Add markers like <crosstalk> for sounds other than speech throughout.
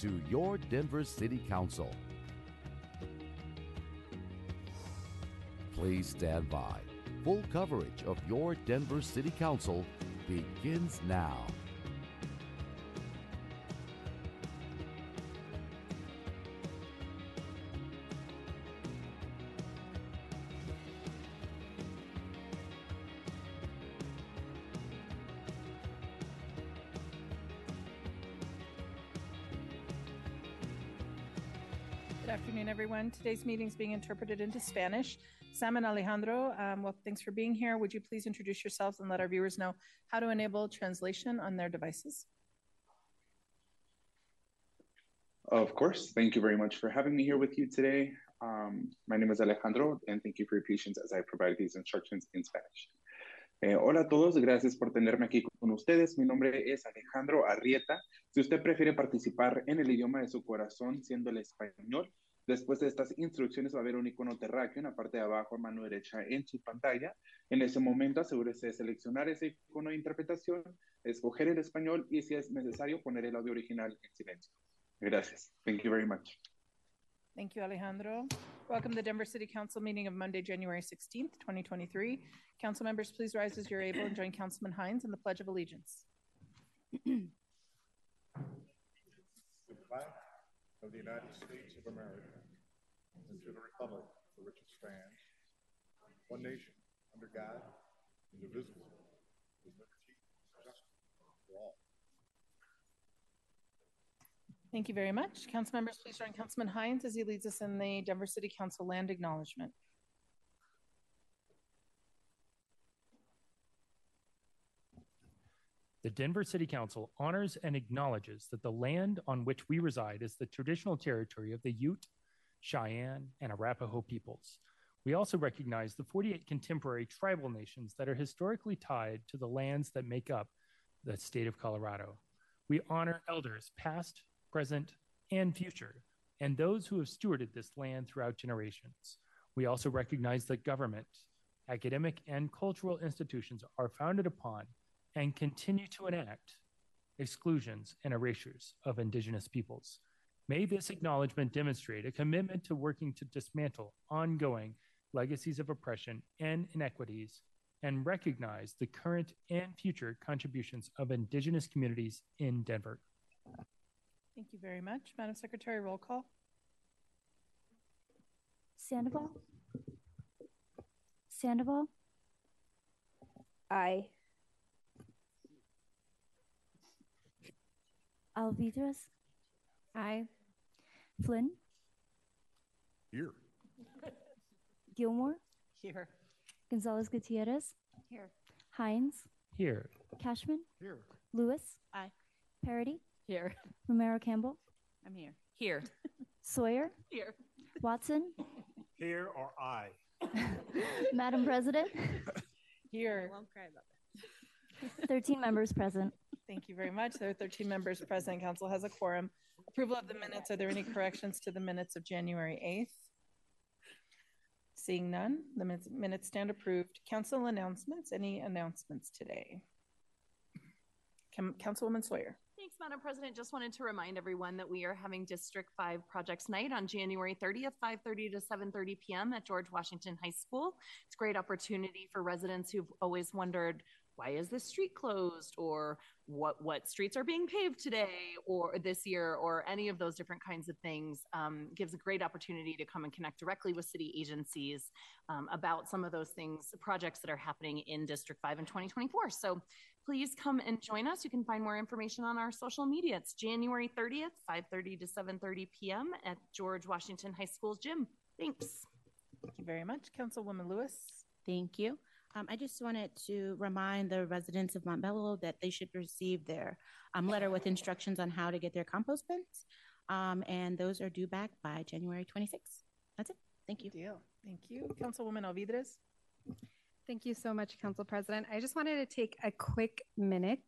to your Denver City Council. Please stand by. Full coverage of your Denver City Council begins now. Everyone. Today's meeting is being interpreted into Spanish. Sam and Alejandro, um, well, thanks for being here. Would you please introduce yourselves and let our viewers know how to enable translation on their devices? Of course. Thank you very much for having me here with you today. Um, my name is Alejandro, and thank you for your patience as I provide these instructions in Spanish. Eh, hola a todos, gracias por tenerme aquí con ustedes. Mi nombre es Alejandro Arrieta. Si usted prefiere participar en el idioma de su corazón, siendo el español, después de estas instrucciones va a haber un icono terráqueo en la parte de abajo, a mano derecha en su pantalla. En ese momento asegúrese de seleccionar ese icono de interpretación, escoger el español y si es necesario poner el audio original en silencio. Gracias. Thank you very much. Thank you, Alejandro. Welcome to the Denver City Council meeting of Monday, January 16th, 2023. Council members, please rise as you're able and join Councilman Hines in the Pledge of Allegiance. the flag of the United States of America to the republic for which it stands, one nation, under God, indivisible, with liberty and justice for all. Thank you very much. Council members, please join Councilman Hinds as he leads us in the Denver City Council land acknowledgement. The Denver City Council honors and acknowledges that the land on which we reside is the traditional territory of the Ute, Cheyenne, and Arapaho peoples. We also recognize the 48 contemporary tribal nations that are historically tied to the lands that make up the state of Colorado. We honor elders past, present, and future, and those who have stewarded this land throughout generations. We also recognize that government, academic, and cultural institutions are founded upon and continue to enact exclusions and erasures of Indigenous peoples. May this acknowledgement demonstrate a commitment to working to dismantle ongoing legacies of oppression and inequities and recognize the current and future contributions of Indigenous communities in Denver. Thank you very much. Madam Secretary, roll call. Sandoval? Sandoval? Aye. Alvidres? Aye. Flynn? Here. Gilmore? Here. Gonzales Gutierrez? Here. Hinds? Here. Kashmann? Here. Lewis? Aye. Parady? Here. Romero Campbell? I'm here. Here. <laughs> Sawyer? Here. Watson? Here or I. <laughs> Madam President? Here. Won't cry about that. 13 members present. Thank you very much. There are 13 members present. Council has a quorum. Approval of the minutes. Are there any corrections to the minutes of January 8th? Seeing none, the minutes- stand approved. Council announcements. Any announcements today? Councilwoman Sawyer. Thanks, Madam President. Just wanted to remind everyone that we are having District 5 Projects Night on January 30th, 5:30 to 7:30 p.m. at George Washington High School. It's a great opportunity for residents who've always wondered, why is this street closed or what what streets are being paved today or this year or any of those different kinds of things um, gives a great opportunity to come and connect directly with city agencies um, about some of those things projects that are happening in district 5 in 2024 so please come and join us you can find more information on our social media it's january 30th 5.30 to 7.30 p.m at george washington high school's gym thanks Thank you very much. Councilwoman Lewis. Thank you. Um, I just wanted to remind the residents of Montbello that they should receive their um, letter with instructions on how to get their compost bins. Um, and those are due back by January 26th. That's it. Thank you. Deal. Thank you. Councilwoman Alvidrez. Thank you so much, Council President. I just wanted to take a quick minute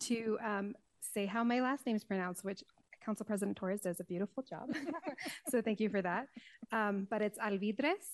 to um, say how my last name is pronounced, which Council President Torres does a beautiful job. <laughs> so thank you for that. Um, but it's Alvidres.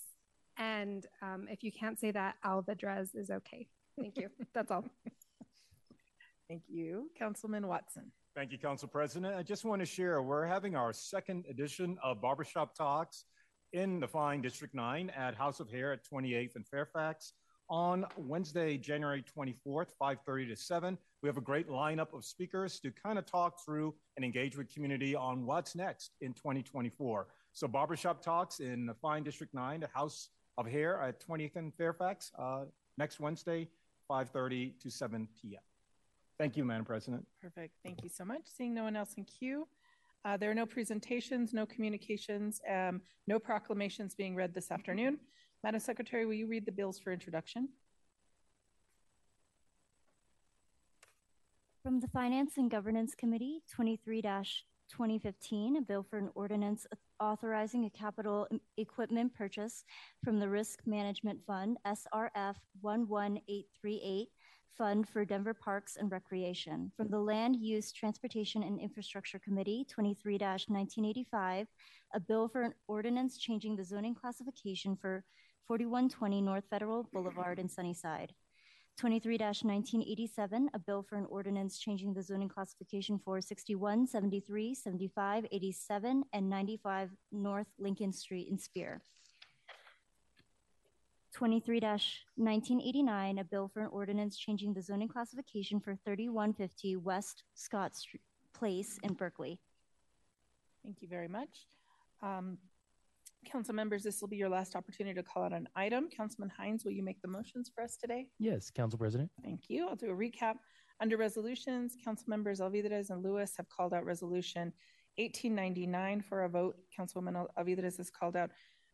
And um, if you can't say that, Alvidrez is okay. Thank you. That's all. <laughs> Thank you. Councilman Watson. Thank you, Council President. I just want to share we're having our second edition of Barbershop Talks in the fine District 9 at House of Hair at 28th and Fairfax on Wednesday, January 24th, 5:30 to 7. We have a great lineup of speakers to kind of talk through and engage with community on what's next in 2024. So Barbershop Talks in the fine District 9 at House of here at 20th and Fairfax uh, next Wednesday, 5:30 to 7 p.m. Thank you, Madam President. Perfect. Thank you so much. Seeing no one else in queue, uh, there are no presentations, no communications, um, no proclamations being read this afternoon. Madam Secretary, will you read the bills for introduction? From the Finance and Governance Committee, 23 2015, a bill for an ordinance authorizing a capital equipment purchase from the Risk Management Fund, SRF 11838, Fund for Denver Parks and Recreation. From the Land Use, Transportation, and Infrastructure Committee, 23 1985, a bill for an ordinance changing the zoning classification for 4120 North Federal Boulevard in Sunnyside. 23 1987, a bill for an ordinance changing the zoning classification for 61, 73, 75, 87, and 95 North Lincoln Street in Speer. 23 1989, a bill for an ordinance changing the zoning classification for 3150 West Scott Street Place in Berkeley. Thank you very much. Um, Council members, this will be your last opportunity to call out an item. Councilman Hinds, will you make the motions for us today? Yes, Council President. Thank you. I'll do a recap. Under resolutions, Council members Alvidrez and Lewis have called out resolution 1899 for a vote. Councilwoman Alvidrez has called out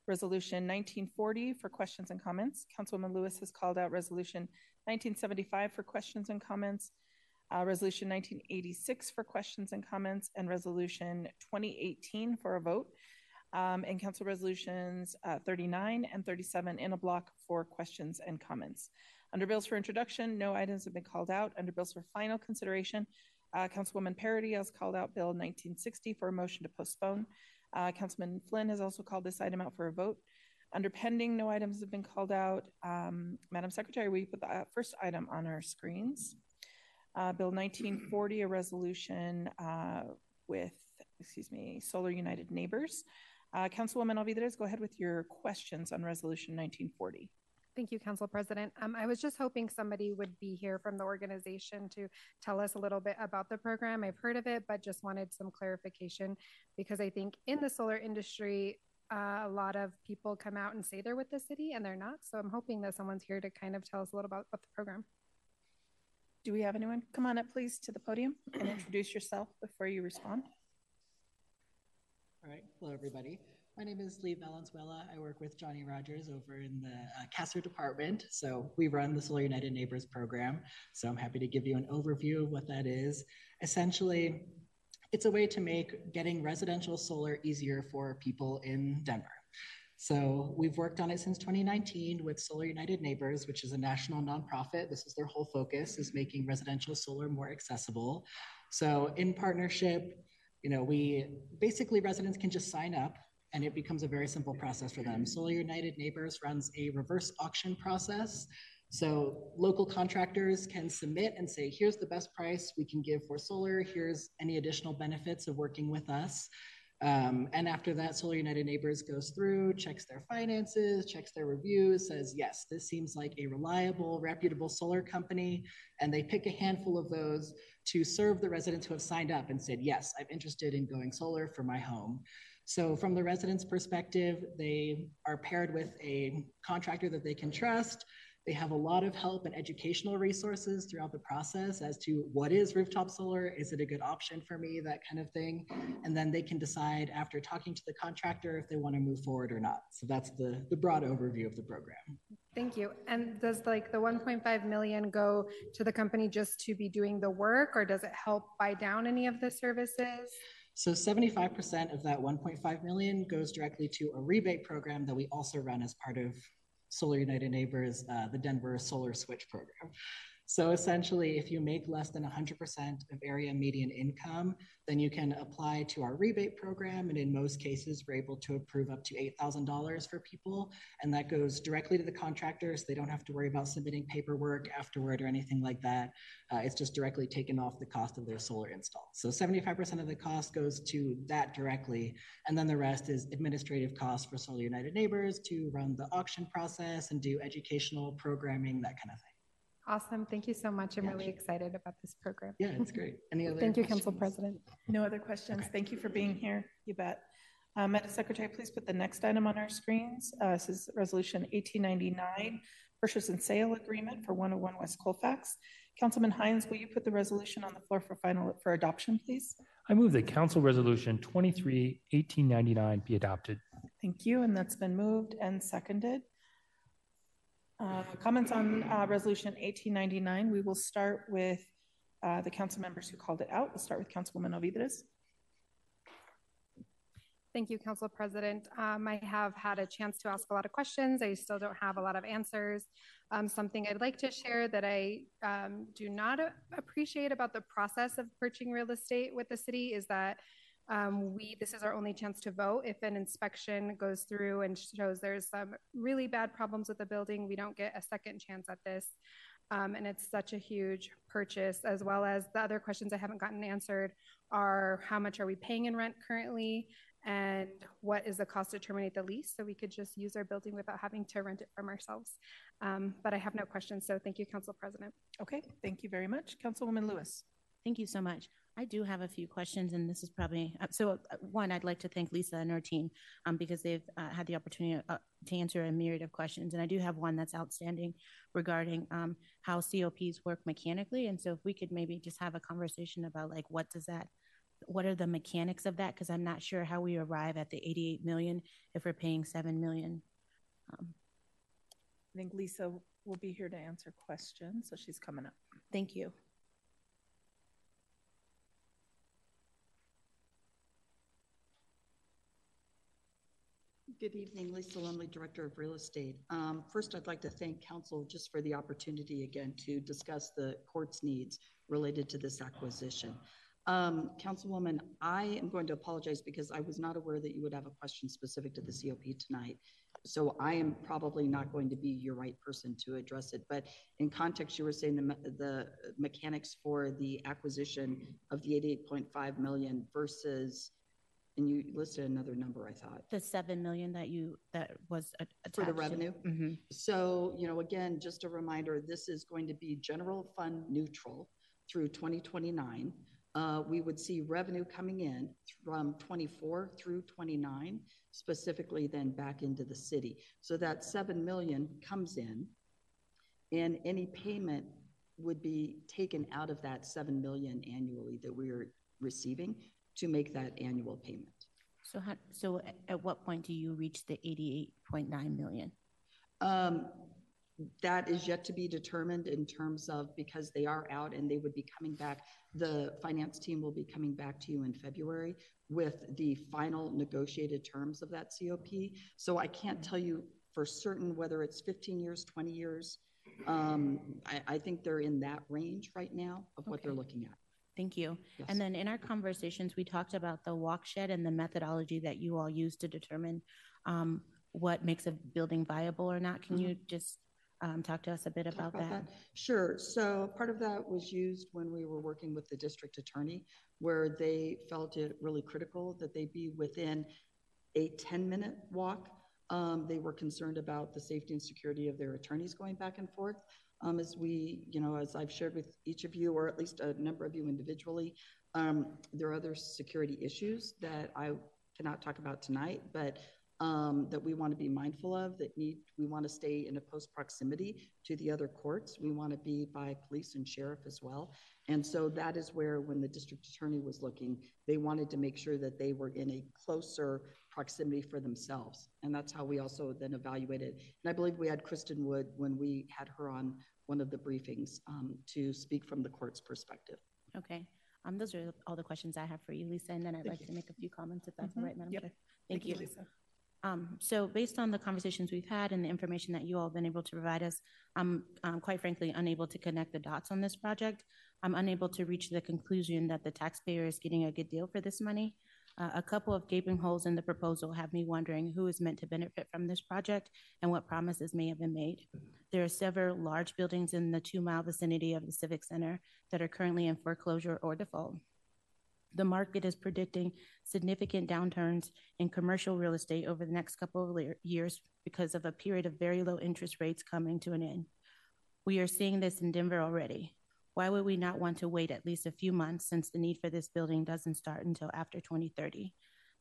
resolution 1940 for questions and comments. Councilwoman Lewis has called out resolution 1975 for questions and comments. Uh, resolution 1986 for questions and comments, and resolution 2018 for a vote um, and council resolutions uh, 39 and 37 in a block for questions and comments. Under bills for introduction, no items have been called out. Under bills for final consideration, uh, Councilwoman Parady has called out Bill 1960 for a motion to postpone. Uh, Councilman Flynn has also called this item out for a vote. Under pending, no items have been called out. Um, Madam Secretary, we put the uh, first item on our screens. Uh, Bill 1940, a resolution uh, with, excuse me, Solar United Neighbors. Uh, Councilwoman Alvidrez, go ahead with your questions on Resolution 1940. Thank you, Council President. Um, I was just hoping somebody would be here from the organization to tell us a little bit about the program. I've heard of it, but just wanted some clarification because I think in the solar industry, uh, a lot of people come out and say they're with the city and they're not. So I'm hoping that someone's here to kind of tell us a little about, about the program. Do we have anyone? Come on up, please, to the podium and introduce yourself before you respond. All right. Hello, everybody. My name is Lee Valenzuela. I work with Johnny Rogers over in the uh, CASR department. So we run the Solar United Neighbors program. So I'm happy to give you an overview of what that is. Essentially, it's a way to make getting residential solar easier for people in Denver. So we've worked on it since 2019 with Solar United Neighbors, which is a national nonprofit. This is their whole focus is making residential solar more accessible. So in partnership you know, we basically residents can just sign up and it becomes a very simple process for them. Mm-hmm. Solar United Neighbors runs a reverse auction process. So local contractors can submit and say, here's the best price we can give for solar. Here's any additional benefits of working with us. Um, and after that, Solar United Neighbors goes through, checks their finances, checks their reviews, says, yes, this seems like a reliable, reputable solar company. And they pick a handful of those to serve the residents who have signed up and said, yes, I'm interested in going solar for my home. So, from the residents' perspective, they are paired with a contractor that they can trust. They have a lot of help and educational resources throughout the process as to what is rooftop solar, is it a good option for me, that kind of thing. And then they can decide after talking to the contractor if they want to move forward or not. So that's the, the broad overview of the program. Thank you. And does like the 1.5 million go to the company just to be doing the work or does it help buy down any of the services? So 75% of that 1.5 million goes directly to a rebate program that we also run as part of Solar United Neighbors, uh, the Denver Solar Switch program. So essentially, if you make less than 100% of area median income, then you can apply to our rebate program. And in most cases, we're able to approve up to $8,000 for people. And that goes directly to the contractors. They don't have to worry about submitting paperwork afterward or anything like that. Uh, it's just directly taken off the cost of their solar install. So 75% of the cost goes to that directly. And then the rest is administrative costs for Solar United Neighbors to run the auction process and do educational programming, that kind of thing. Awesome. Thank you so much. I'm Yeah, really sure. excited about this program. Yeah, it's great. Any other Thank you, Council? President. No other questions. Thank you for being here. You bet. Uh, Madam Secretary, please put the next item on our screens. Uh, This is Resolution 1899, Purchase and Sale Agreement for 101 West Colfax. Councilman Hines, will you put the resolution on the floor for final, for adoption, please? I move that Council Resolution 23, 1899 be adopted. Thank you, and that's been moved and seconded. Uh, Comments on uh, Resolution 1899, we will start with uh, the council members who called it out. We'll start with Councilwoman Alvidrez. Thank you, Council President. Um, I have had a chance to ask a lot of questions. I still don't have a lot of answers. Um, something I'd like to share that I um, do not appreciate about the process of purchasing real estate with the city is that um, we this is our only chance to vote. If an inspection goes through and shows there's some really bad problems with the building, we don't get a second chance at this. Um, and it's such a huge purchase, as well as the other questions I haven't gotten answered are how much are we paying in rent currently? And what is the cost to terminate the lease? So we could just use our building without having to rent it from ourselves. Um, but I have no questions. So thank you, Council President. Okay, thank you very much. Councilwoman Lewis. Thank you so much. I do have a few questions, and this is probably uh, so. Uh, one, I'd like to thank Lisa and her team um, because they've uh, had the opportunity uh, to answer a myriad of questions, and I do have one that's outstanding regarding um, how COPs work mechanically. And so, if we could maybe just have a conversation about like what does that, what are the mechanics of that? Because I'm not sure how we arrive at the 88 million if we're paying seven million. Um, I think Lisa will be here to answer questions, so she's coming up. thank you. Good evening, Lisa Lumley, Director of Real Estate. Um, First, I'd like to thank council just for the opportunity again to discuss the court's needs related to this acquisition. Um, Councilwoman, I am going to apologize because I was not aware that you would have a question specific to the COP tonight. So I am probably not going to be your right person to address it. But in context, you were saying the, the mechanics for the acquisition of the 88.5 million versus, and you listed another number, I thought. The seven million that you that was a- For the attached to- revenue? Mhm. So, you know, again, just a reminder, this is going to be general fund neutral through 2029. Uh, We would see revenue coming in from 24 through 29, specifically then back into the city. So that 7 million comes in, and any payment would be taken out of that 7 million annually that we're receiving to make that annual payment. So how, so at what point do you reach the eighty-eight point nine million? Um, that is yet to be determined in terms of, because they are out and they would be coming back. The finance team will be coming back to you in February with the final negotiated terms of that COP. So I can't tell you for certain whether it's fifteen years, twenty years. Um, I, I think they're in that range right now of what they're looking at. Thank you. Yes. And then in our conversations, we talked about the walk shed and the methodology that you all use to determine um, what makes a building viable or not. Can you just um, talk to us a bit talk about that? Sure. So part of that was used when we were working with the district attorney, where they felt it really critical that they be within a 10-minute walk. Um, They were concerned about the safety and security of their attorneys going back and forth. Um, As we, you know, as I've shared with each of you, or at least a number of you individually, um, there are other security issues that I cannot talk about tonight, but um, that we want to be mindful of, that need, we want to stay in a close proximity to the other courts. We want to be by police and sheriff as well. And so that is where, when the district attorney was looking, they wanted to make sure that they were in a closer proximity for themselves. And that's how we also then evaluated. And I believe we had Kristen Wood when we had her on one of the briefings um, to speak from the court's perspective. Okay. Um, Those are all the questions I have for you, Lisa. And then I'd Thank like you. to make a few comments if that's all Mhm. right, Madam Yep. Chair. Thank you. Lisa. Um, so based on the conversations we've had and the information that you all have been able to provide us, I'm um, quite frankly unable to connect the dots on this project. I'm unable to reach the conclusion that the taxpayer is getting a good deal for this money. Uh, a couple of gaping holes in the proposal have me wondering who is meant to benefit from this project and what promises may have been made. There are several large buildings in the two mile vicinity of the Civic Center that are currently in foreclosure or default. The market is predicting significant downturns in commercial real estate over the next couple of years because of a period of very low interest rates coming to an end. We are seeing this in Denver already. Why would we not want to wait at least a few months since the need for this building doesn't start until after 2030?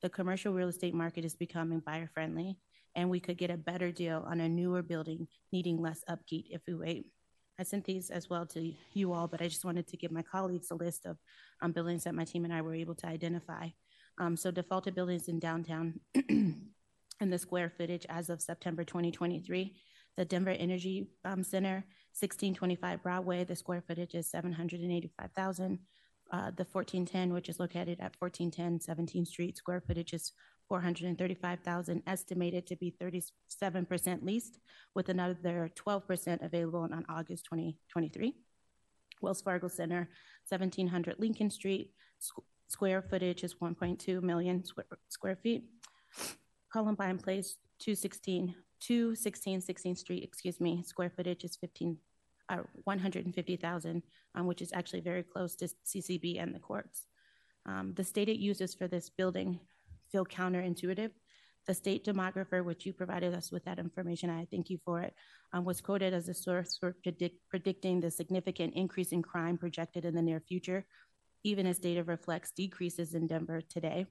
The commercial real estate market is becoming buyer friendly, and we could get a better deal on a newer building needing less upkeep if we wait. I sent these as well to you all, but I just wanted to give my colleagues a list of um, buildings that my team and I were able to identify. Um, so defaulted buildings in downtown <clears throat> and the square footage as of September 2023. The Denver Energy um, Center, 1625 Broadway, the square footage is 785,000. Uh, the 1410, which is located at 1410 17th Street, square footage is 435,000, estimated to be 37% leased, with another 12% available on August 2023. Wells Fargo Center, 1700 Lincoln Street, square footage is 1.2 million square, square feet. Columbine Place, 216, 216 16th Street, excuse me, square footage is 15, uh, 150,000, um, which is actually very close to CCB and the courts. Um, the state it uses for this building feel counterintuitive. The state demographer, which you provided us with that information, I thank you for it, um, was quoted as a source for predict, predicting the significant increase in crime projected in the near future, even as data reflects decreases in Denver today.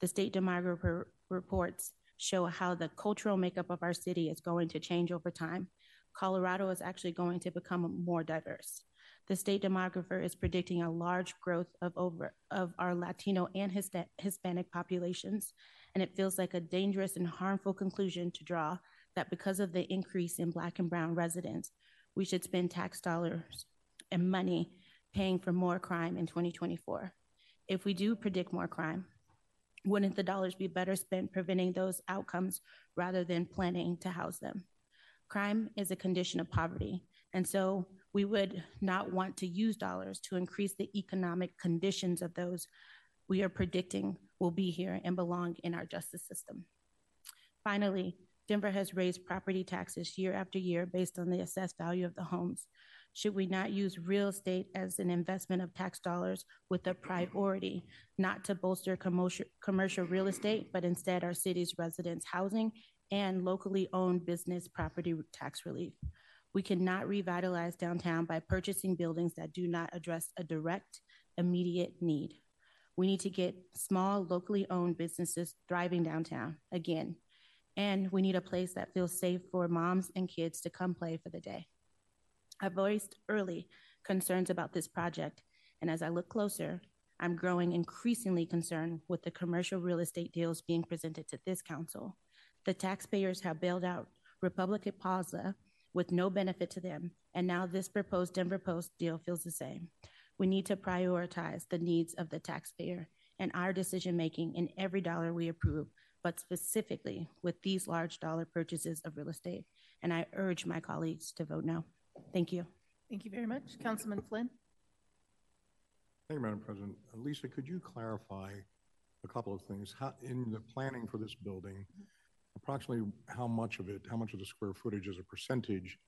The state demographer reports show how the cultural makeup of our city is going to change over time. Colorado is actually going to become more diverse. The state demographer is predicting a large growth of over of our Latino and Hispanic populations, and it feels like a dangerous and harmful conclusion to draw that because of the increase in Black and Brown residents, we should spend tax dollars and money paying for more crime in 2024. If we do predict more crime, wouldn't the dollars be better spent preventing those outcomes rather than planning to house them? Crime is a condition of poverty, and so we would not want to use dollars to increase the economic conditions of those we are predicting will be here and belong in our justice system. Finally, Denver has raised property taxes year after year based on the assessed value of the homes. Should we not use real estate as an investment of tax dollars with a priority not to bolster commercial, commercial real estate, but instead our city's residents' housing and locally owned business property tax relief? We cannot revitalize downtown by purchasing buildings that do not address a direct, immediate need. We need to get small, locally owned businesses thriving downtown again. And we need a place that feels safe for moms and kids to come play for the day. I voiced early concerns about this project, and as I look closer, I'm growing increasingly concerned with the commercial real estate deals being presented to this council. The taxpayers have bailed out Republic Plaza with no benefit to them. And now this proposed Denver Post deal feels the same. We need to prioritize the needs of the taxpayer and our decision making in every dollar we approve, but specifically with these large dollar purchases of real estate. And I urge my colleagues to vote no. Thank you. Thank you very much. Councilman Flynn. Thank you, Madam President. Lisa, could you clarify a couple of things? How, in the planning for this building, approximately how much of it, how much of the square footage as a percentage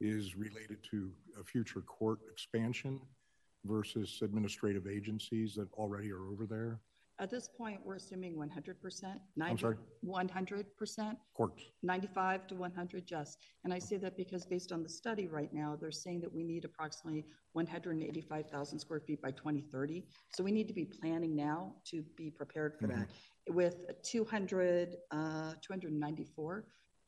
is related to a future court expansion versus administrative agencies that already are over there? At this point, we're assuming 100%. I'm sorry? 100%. Courts. 95 to 100 just. And I say that because based on the study right now, they're saying that we need approximately 185,000 square feet by 2030. So we need to be planning now to be prepared for mm-hmm. that with 200, uh, 294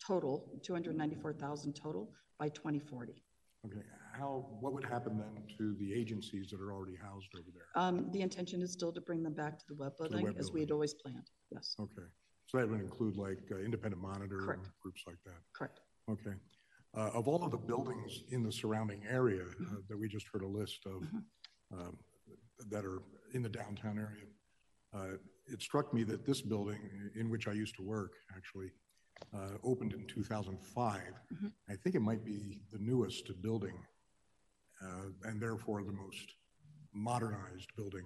total, 294,000 total by 2040. Okay. How, what would happen then to the agencies that are already housed over there? Um, the intention is still to bring them back to the Webb building Webb as we had always planned. Yes. Okay. So that would include like uh, independent monitor Correct. groups like that. Correct. Okay. Uh, of all of the buildings in the surrounding area uh, mm-hmm. that we just heard a list of mm-hmm. um, that are in the downtown area, uh, it struck me that this building, in which I used to work, actually, uh, opened in 2005. Mhm. I think it might be the newest building, uh, and therefore the most modernized building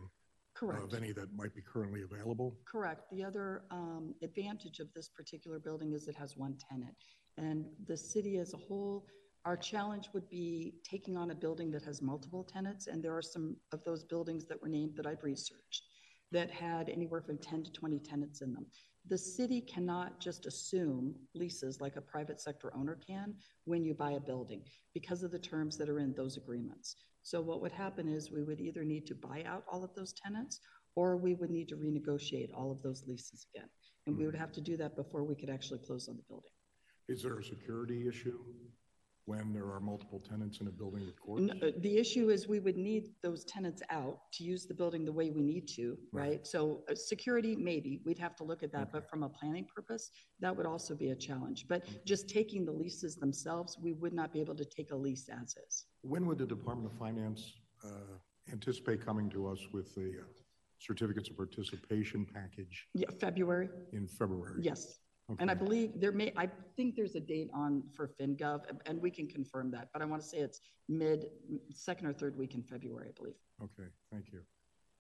Correct. of any that might be currently available. Correct. The other um, advantage of this particular building is it has one tenant. And the city as a whole, our challenge would be taking on a building that has multiple tenants. And there are some of those buildings that were named that I've researched that had anywhere from 10 to 20 tenants in them. The city cannot just assume leases like a private sector owner can when you buy a building because of the terms that are in those agreements. So what would happen is we would either need to buy out all of those tenants or we would need to renegotiate all of those leases again. And we would have to do that before we could actually close on the building. Is there a security issue when there are multiple tenants in a building with courts? N- uh, The issue is we would need those tenants out to use the building the way we need to, right? So uh, security, maybe, we'd have to look at that, but from a planning purpose, that would also be a challenge. But just taking the leases themselves, we would not be able to take a lease as is. When would the Department of Finance uh, anticipate coming to us with the uh, certificates of participation package Yeah, February, in February? yes. And I believe there may, I think there's a date on for FinGov, and- we can confirm that, but I want to say it's mid, second or third week in February, I believe. Okay, thank you.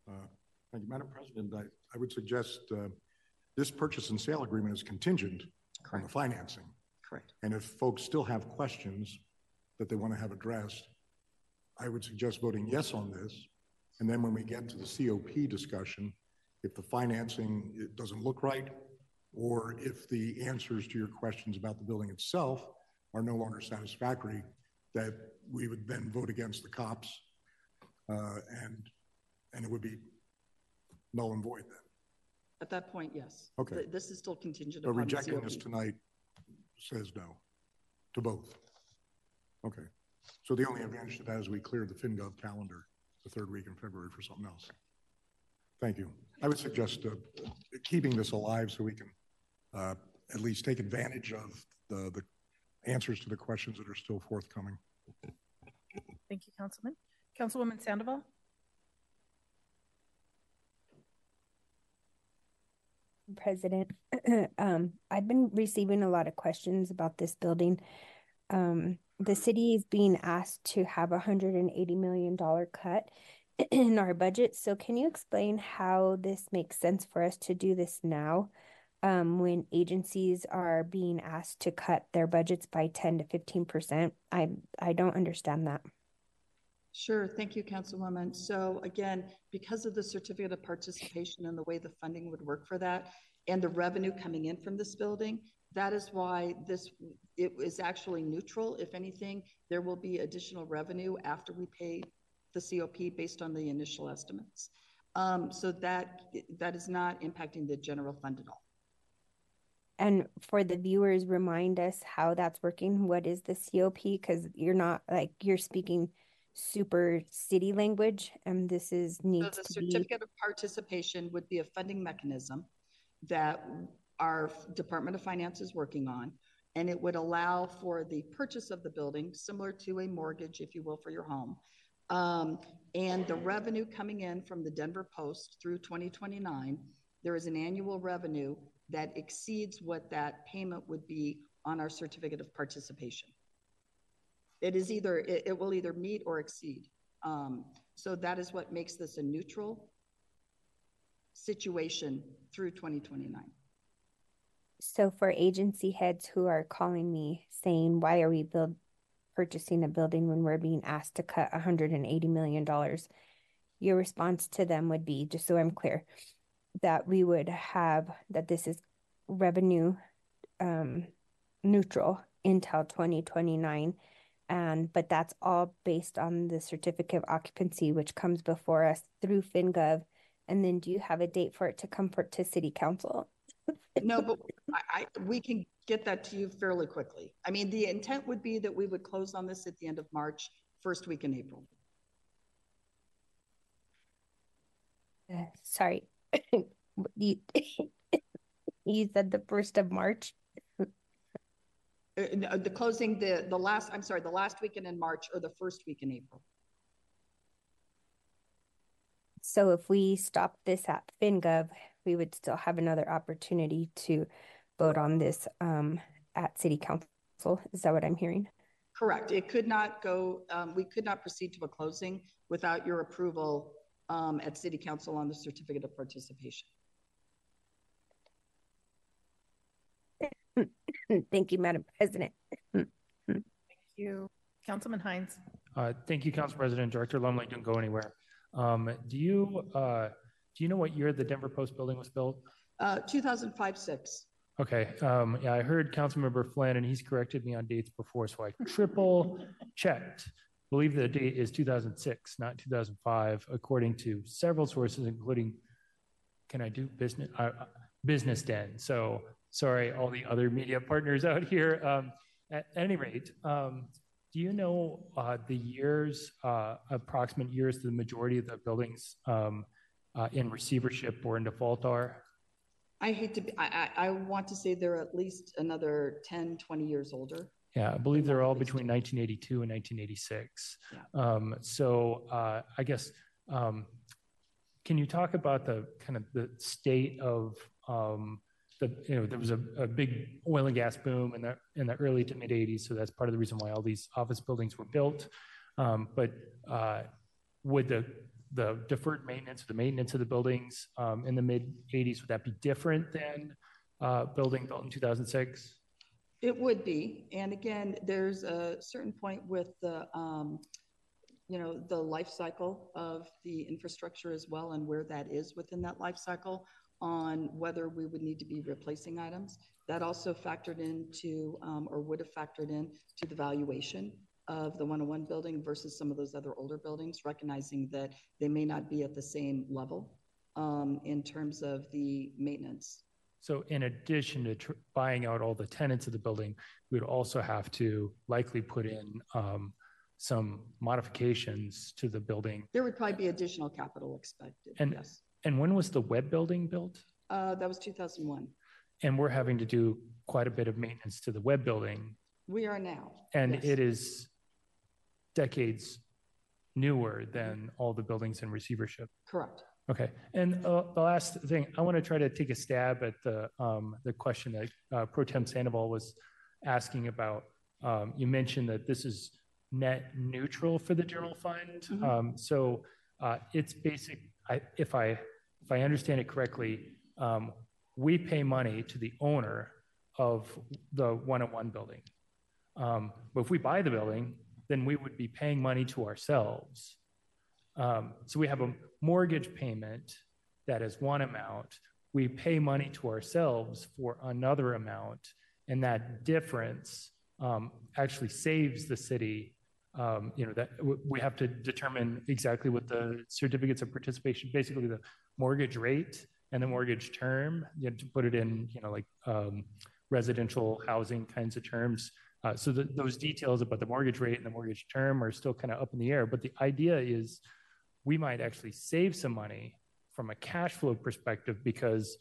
Uh, Thank you, Madam President. I, I would suggest uh, this purchase and sale agreement is contingent on the financing. Correct. And if folks still have questions that they want to have addressed, I would suggest voting yes on this. And then when we get to the COP discussion, if the financing it doesn't look right, or if the answers to your questions about the building itself are no longer satisfactory, that we would then vote against the cops, uh, and, and it would be null and void then. At that point, yes. Okay. Th- This is still contingent So upon the rejecting this COP. tonight says no to both. Okay. So the only advantage to that is we cleared the FinGov calendar the third week in February for something else. Thank you. I would suggest uh, keeping this alive so we can uh, at least take advantage of the, the answers to the questions that are still forthcoming. Thank you, Councilman. Councilwoman Sandoval? President, <clears throat> um, I've been receiving a lot of questions about this building. Um, the city is being asked to have a hundred and eighty million dollar cut <clears throat> in our budget. So can you explain how this makes sense for us to do this now? Um, when agencies are being asked to cut their budgets by ten to fifteen percent? I, I don't understand that. Sure, thank you, Councilwoman. So again, because of the certificate of participation and the way the funding would work for that, and the revenue coming in from this building, that is why this, it is actually neutral. If anything, there will be additional revenue after we pay the COP based on the initial estimates. Um, so that, that is not impacting the general fund at all. And for the viewers, remind us how that's working. What is the COP? Because you're not like you're speaking super city language, and this is So the to be. certificate of participation would be a funding mechanism that our Department of Finance is working on. And it would allow for the purchase of the building, similar to a mortgage, if you will, for your home. Um, and the revenue coming in from the Denver Post through 2029, there is an annual revenue that exceeds what that payment would be on our certificate of participation. It is either, it, it will either meet or exceed. Um, so that is what makes this a neutral situation through 2029. So for agency heads who are calling me saying, "Why are we build purchasing a building when we're being asked to cut 180 million dollars?" Your response to them would be, just so I'm clear, that we would have that this is revenue um, neutral until 2029 and but that's all based on the certificate of occupancy which comes before us through FinGov. And then do you have a date for it to come for, to city council? No, but I, I, we can get that to you fairly quickly. I mean, the intent would be that we would close on this at the end of March, first week in April. Uh, sorry <coughs> you <coughs> you said the first of march Uh, the closing, the, the last, I'm sorry, the last weekend in March or the first week in April. so if we stop this at FinGov we would still have another opportunity to vote on this um, at city council. Is that what I'm hearing? Correct. It could not go, um, we could not proceed to a closing without your approval um, at city council on the certificate of participation. <laughs> Thank you, Madam President. Thank you. Councilman Hinds. Uh, thank you, Council President. Director Lumley didn't go anywhere. Um, do you uh, do you know what year the Denver Post building was built? Uh, 2005 6. Okay. Um, yeah, I heard Councilmember Flynn, and he's corrected me on dates before, so I triple checked. believe the date is 2006, not 2005, according to several sources, including. Can I do business? Uh, business Den. So sorry, all the other media partners out here. Um, at any rate, um, do you know uh, the years, uh, approximate years, the majority of the buildings um, uh, in receivership or in default are? I hate to be, I, I, I want to say they're at least another 10, 20 years older. Yeah, I believe they're all between 1982 and 1986. Yeah. Um, so uh, I guess, um, can you talk about the kind of the state of um, the you know there was a, a big oil and gas boom in the in the early to mid 80s, so that's part of the reason why all these office buildings were built. Um, but uh, would the the deferred maintenance, the maintenance of the buildings um, in the mid 80s, would that be different than uh, building built in 2006? It would be. And again, there's a certain point with the, um, you know, the life cycle of the infrastructure as well and where that is within that life cycle on whether we would need to be replacing items. That also factored into um, or would have factored in to the valuation of the 101 building versus some of those other older buildings, recognizing that they may not be at the same level um, in terms of the maintenance. So, in addition to tr- buying out all the tenants of the building, we would also have to likely put in um, some modifications to the building. There would probably be additional capital expected. And yes. and when was the Webb building built? Uh, that was 2001. And we're having to do quite a bit of maintenance to the Webb building, We are now. and yes. it is decades newer than all the buildings in receivership. Correct. Okay, and uh, the last thing, I want to try to take a stab at the um, the question that uh, Pro Tem Sandoval was asking about. Um, you mentioned that this is net neutral for the general fund. Mhm. Um, so uh, it's basic. I, if I if I understand it correctly, um, we pay money to the owner of the 101 building. Um, but if we buy the building, then we would be paying money to ourselves. Um, so we have a mortgage payment that is one amount. We pay money to ourselves for another amount, and that difference um, actually saves the city. Um, you know that w- we have to determine exactly what the certificates of participation, basically the mortgage rate and the mortgage term. You have to put it in, you know, like um, residential housing kinds of terms. Uh, so that those details about the mortgage rate and the mortgage term are still kind of up in the air. But the idea is we might actually save some money from a cash flow perspective because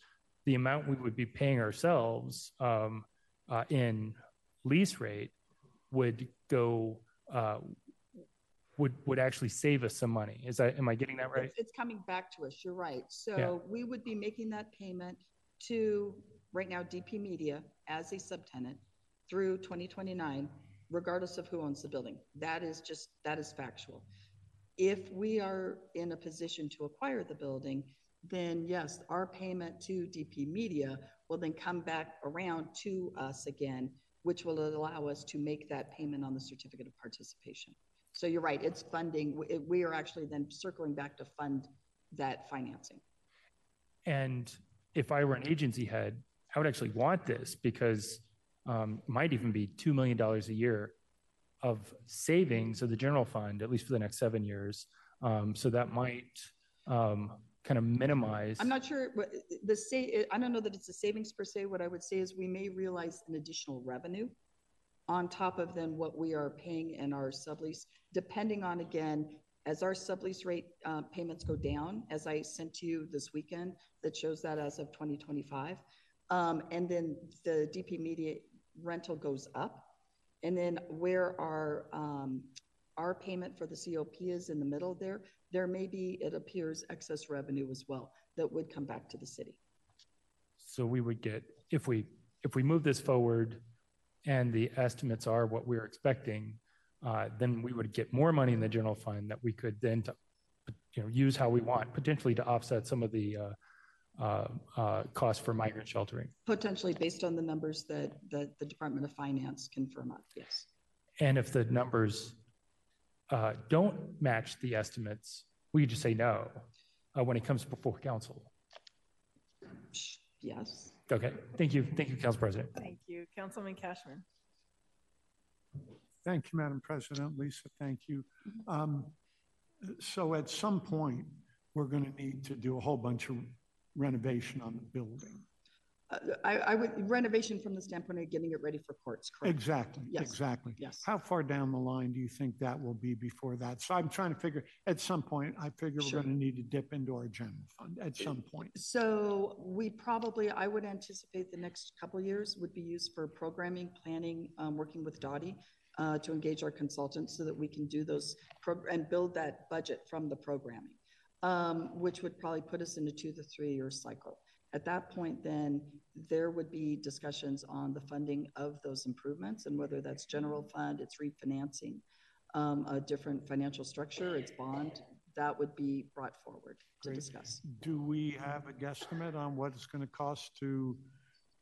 the amount we would be paying ourselves um, uh, in lease rate would go uh, would would actually save us some money. Is that am I getting that right? It's, it's coming back to us. You're right. So Yeah. we would be making that payment to right now DP Media as a subtenant through 2029, regardless of who owns the building. That is just that is factual. If we are in a position to acquire the building, then yes, our payment to DP Media will then come back around to us again, which will allow us to make that payment on the certificate of participation. So you're right, it's funding. We- are actually then circling back to fund that financing. And if I were an agency head, I would actually want this because um, might even be $2 million a year of savings of the general fund, at least for the next seven years. Um, so that might um, kind of minimize. I'm not sure what the say, I don't know that it's a savings per se. What I would say is we may realize an additional revenue on top of then what we are paying in our sublease, depending on, again, as our sublease rate uh, payments go down, as I sent to you this weekend, that shows that as of 2025. Um, and then the DP Media rental goes up. And then where our, um, our payment for the COP is in the middle there, there may be, it appears, excess revenue as well that would come back to the city. So we would get, if we, if we move this forward and the estimates are what we're expecting, uh, then we would get more money in the general fund that we could then, to, you know, use how we want, potentially to offset some of the uh, uh, uh, costs for migrant sheltering. Potentially based on the numbers that, that the Department of Finance can firm up, yes. And if the numbers uh, don't match the estimates, we just say no uh, when it comes before council. Yes. Okay, thank you. Thank you, Council President. Thank you. Councilman Kashmann. Thank you, Madam President. Lisa, thank you. Um, so at some point, we're going to need to do a whole bunch of renovation on the building. Uh, I, I would renovation from the standpoint of getting it ready for courts, correct? Exactly, Yes. exactly. Yes. How far down the line do you think that will be before that? So I'm trying to figure, at some point, I figure we're going to need to dip into our general fund at some point. So we probably, I would anticipate the next couple of years would be used for programming, planning, um, working with DOTI uh, to engage our consultants so that we can do those pro- and build that budget from the programming, um, which would probably put us into two to three year cycle. At that point, then there would be discussions on the funding of those improvements and whether that's general fund, it's refinancing, um, a different financial structure, it's bond. That would be brought forward to Great. discuss. Do we have a guesstimate on what it's going to cost to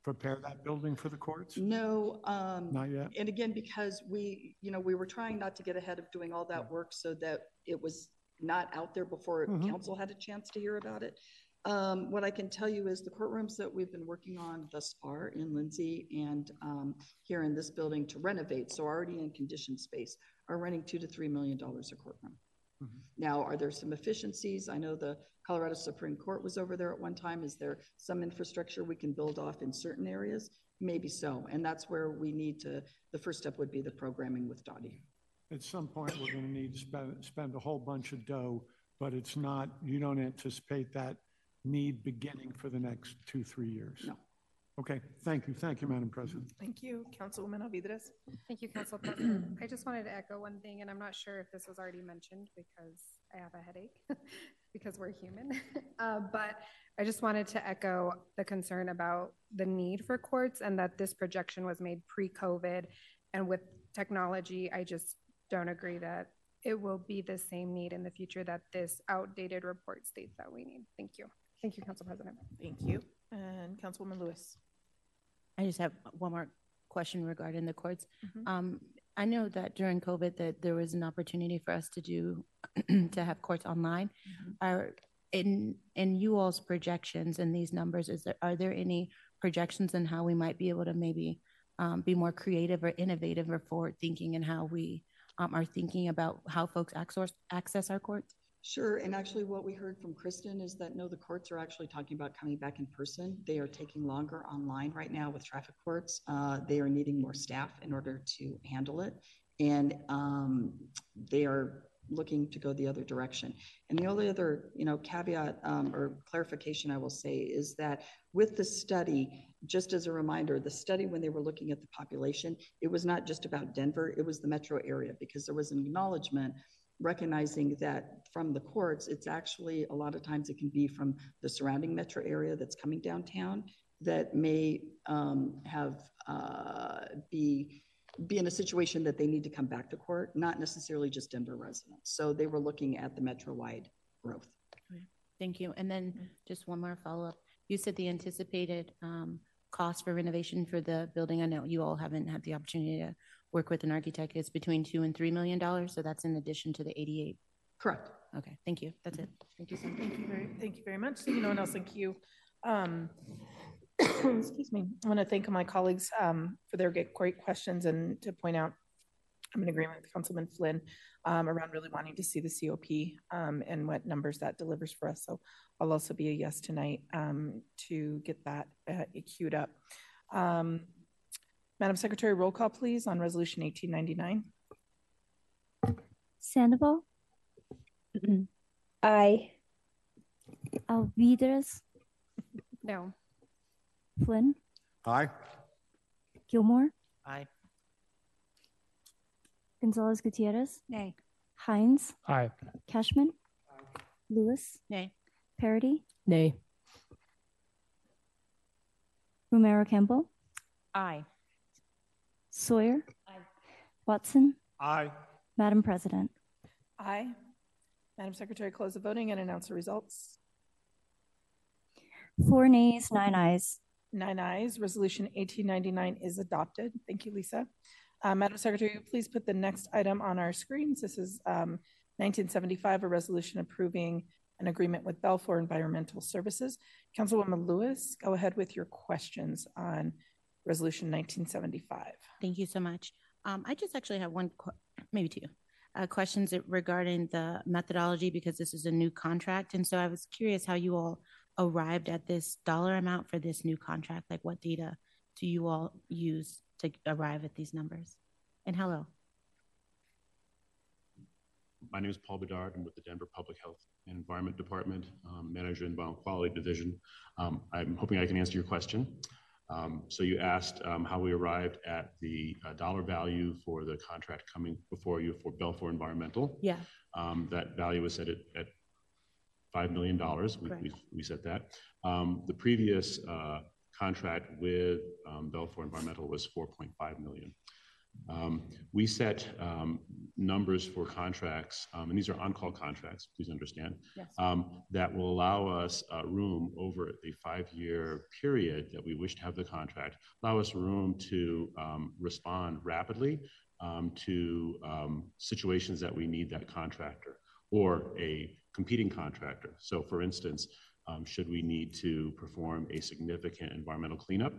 prepare that building for the courts? No, um, Not yet? and again, because we, you know, we were trying not to get ahead of doing all that work so that it was not out there before Mhm. council had a chance to hear about it. Um, what I can tell you is the courtrooms that we've been working on thus far in Lindsay and, um, here in this building to renovate, so already in conditioned space, are running two to three million dollars a courtroom. Mhm. Now, are there some efficiencies? I know the Colorado Supreme Court was over there at one time. Is there some infrastructure we can build off in certain areas? Maybe so. And that's where we need to, the first step would be the programming with DOTI. At some point, we're going to need to spend, spend a whole bunch of dough, but it's not, you don't anticipate that need beginning for the next two, three years? No. Okay, thank you. Thank you, Madam President. Thank you. Councilwoman Alvidrez. Thank you, Council President. <clears throat> I just wanted to echo one thing, and I'm not sure if this was already mentioned because I have a headache, <laughs> because we're human. <laughs> Uh, But I just wanted to echo the concern about the need for courts and that this projection was made pre-COVID. And with technology, I just don't agree that it will be the same need in the future that this outdated report states that we need. Thank you. Thank you, Council President. Thank you. And Councilwoman Lewis. I just have one more question regarding the courts. Mhm. Um, I know that during COVID that there was an opportunity for us to do, <clears throat> to have courts online. Are, in, in you all's projections and these numbers, is there, are there any projections on how we might be able to maybe um, be more creative or innovative or forward thinking in how we um, are thinking about how folks access, access our courts? Sure, and actually what we heard from Kristen is that no, the courts are actually talking about coming back in person. They are taking longer online right now with traffic courts. Uh, they are needing more staff in order to handle it. And um, they are looking to go the other direction. And the only other, you know, caveat um, or clarification I will say is that with the study, just as a reminder, the study when they were looking at the population, it was not just about Denver, it was the metro area because there was an acknowledgement recognizing that from the courts, it's actually a lot of times it can be from the surrounding metro area that's coming downtown that may um, have uh, be be in a situation that they need to come back to court, not necessarily just Denver residents. So they were looking at the metro-wide growth. Thank you. And then just one more follow-up. You said the anticipated um, cost for renovation for the building, I know you all haven't had the opportunity to work with an architect, is between two and three million dollars, so that's in addition to the eighty-eight? Correct. Okay, thank you. That's it. Thank you so much. Thank you very, thank you very much. Seeing no one else in queue. Um, <clears throat> excuse me. I want to thank my colleagues um, for their great, great questions and to point out I'm in agreement with Councilman Flynn um, around really wanting to see the COP um, and what numbers that delivers for us. So I'll also be a yes tonight um, to get that uh, queued up. Um, Madam Secretary, roll call please on Resolution 1899. Sandoval, Aye. Alvidrez, No. Flynn, Aye. Gilmore, Aye. Gonzales Gutierrez, Nay. Hinds, Aye. Kashmann, Lewis, Nay. Parady? Nay. Romero Campbell, Aye. Sawyer, Aye. Watson, Aye. Madam President. Aye. Madam Secretary, close the voting and announce the results. Four nays, nine ayes. Nine ayes. Resolution 1899 is adopted. Thank you, Lisa. Uh, Madam Secretary, please put the next item on our screens. This is um, 1975, a resolution approving an agreement with Belfor Environmental Services. Councilwoman Lewis, go ahead with your questions on Resolution 1975. Thank you so much. Um, I just actually have one, qu- maybe two, uh, questions regarding the methodology because this is a new contract. And so I was curious how you all arrived at this dollar amount for this new contract. Like what data do you all use to arrive at these numbers? And hello. My name is Paul Bedard. I'm with the Denver Public Health and Environment Department, um, Manager in Quality Division. Um, I'm hoping I can answer your question. Um, so you asked um, how we arrived at the uh, dollar value for the contract coming before you for Belfor Environmental. Yeah. Um, that value was set at, at $5 million. We, we, we set that. Um, the previous uh, contract with um, Belfor Environmental was 4.5 million. Um, we set um, numbers for contracts, um, and these are on-call contracts, please understand, Yes. um, that will allow us uh, room over the five-year period that we wish to have the contract, allow us room to um, respond rapidly um, to um, situations that we need that contractor or a competing contractor. So for instance, um, should we need to perform a significant environmental cleanup,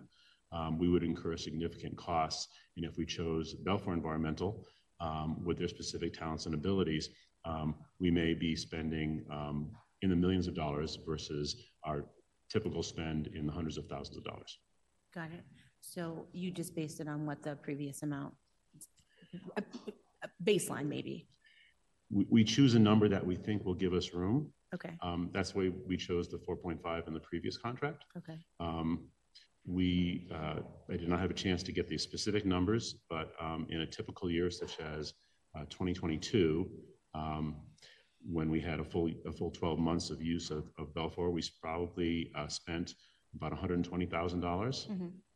um, we would incur significant costs. And if we chose Belfor Environmental um, with their specific talents and abilities, um, we may be spending um, in the millions of dollars versus our typical spend in the hundreds of thousands of dollars. Got it. So you just based it on what the previous amount, a- a baseline maybe? We, we choose a number that we think will give us room. Okay. Um, that's why we chose the 4.5 in the previous contract. Okay. Um, we, uh, I did not have a chance to get the specific numbers, but um, in a typical year such as uh, 2022, um, when we had a full a full 12 months of use of, of Belfor, we probably uh, spent about 120,000 dollars.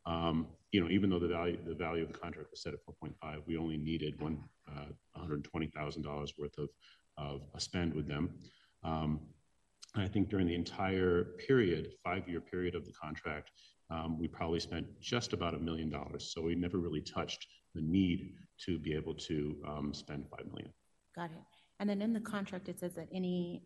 Um, you know, even though the value the value of the contract was set at 4.5, we only needed one uh, 120,000 dollars worth of of a spend with them. Um, I think during the entire period, five-year period of the contract, um, we probably spent just about a million dollars. So we never really touched the need to be able to spend five million. Got it. And then in the contract, it says that any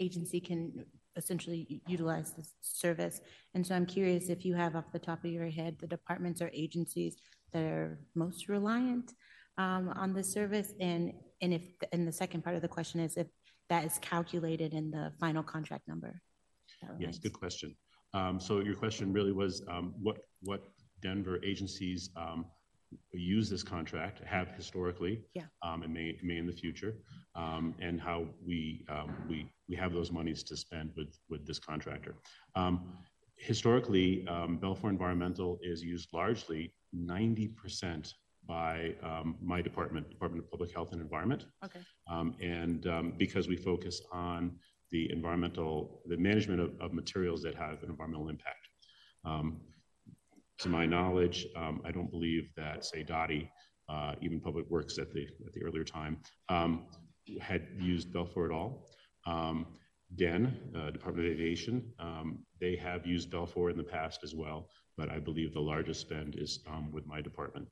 agency can essentially utilize this service. And so I'm curious if you have off the top of your head the departments or agencies that are most reliant um, on this service, and and if and the second part of the question is if that is calculated in the final contract number. Yes, good question. Um, so your question really was um, what what Denver agencies um, use this contract, have historically, Yeah. um, and may may in the future, um, and how we um, we we have those monies to spend with with this contractor. Um, historically, um, Belfor Environmental is used largely ninety percent by um, my department, Department of Public Health and Environment. Okay. Um, and um, because we focus on the environmental, the management of, of materials that have an environmental impact. Um, to my knowledge, um, I don't believe that, say, DOTI, uh, even Public Works at the at the earlier time, um, had used Belfor at all. Um, DEN, uh, Department of Aviation, um, they have used Belfor in the past as well, but I believe the largest spend is um, with my department.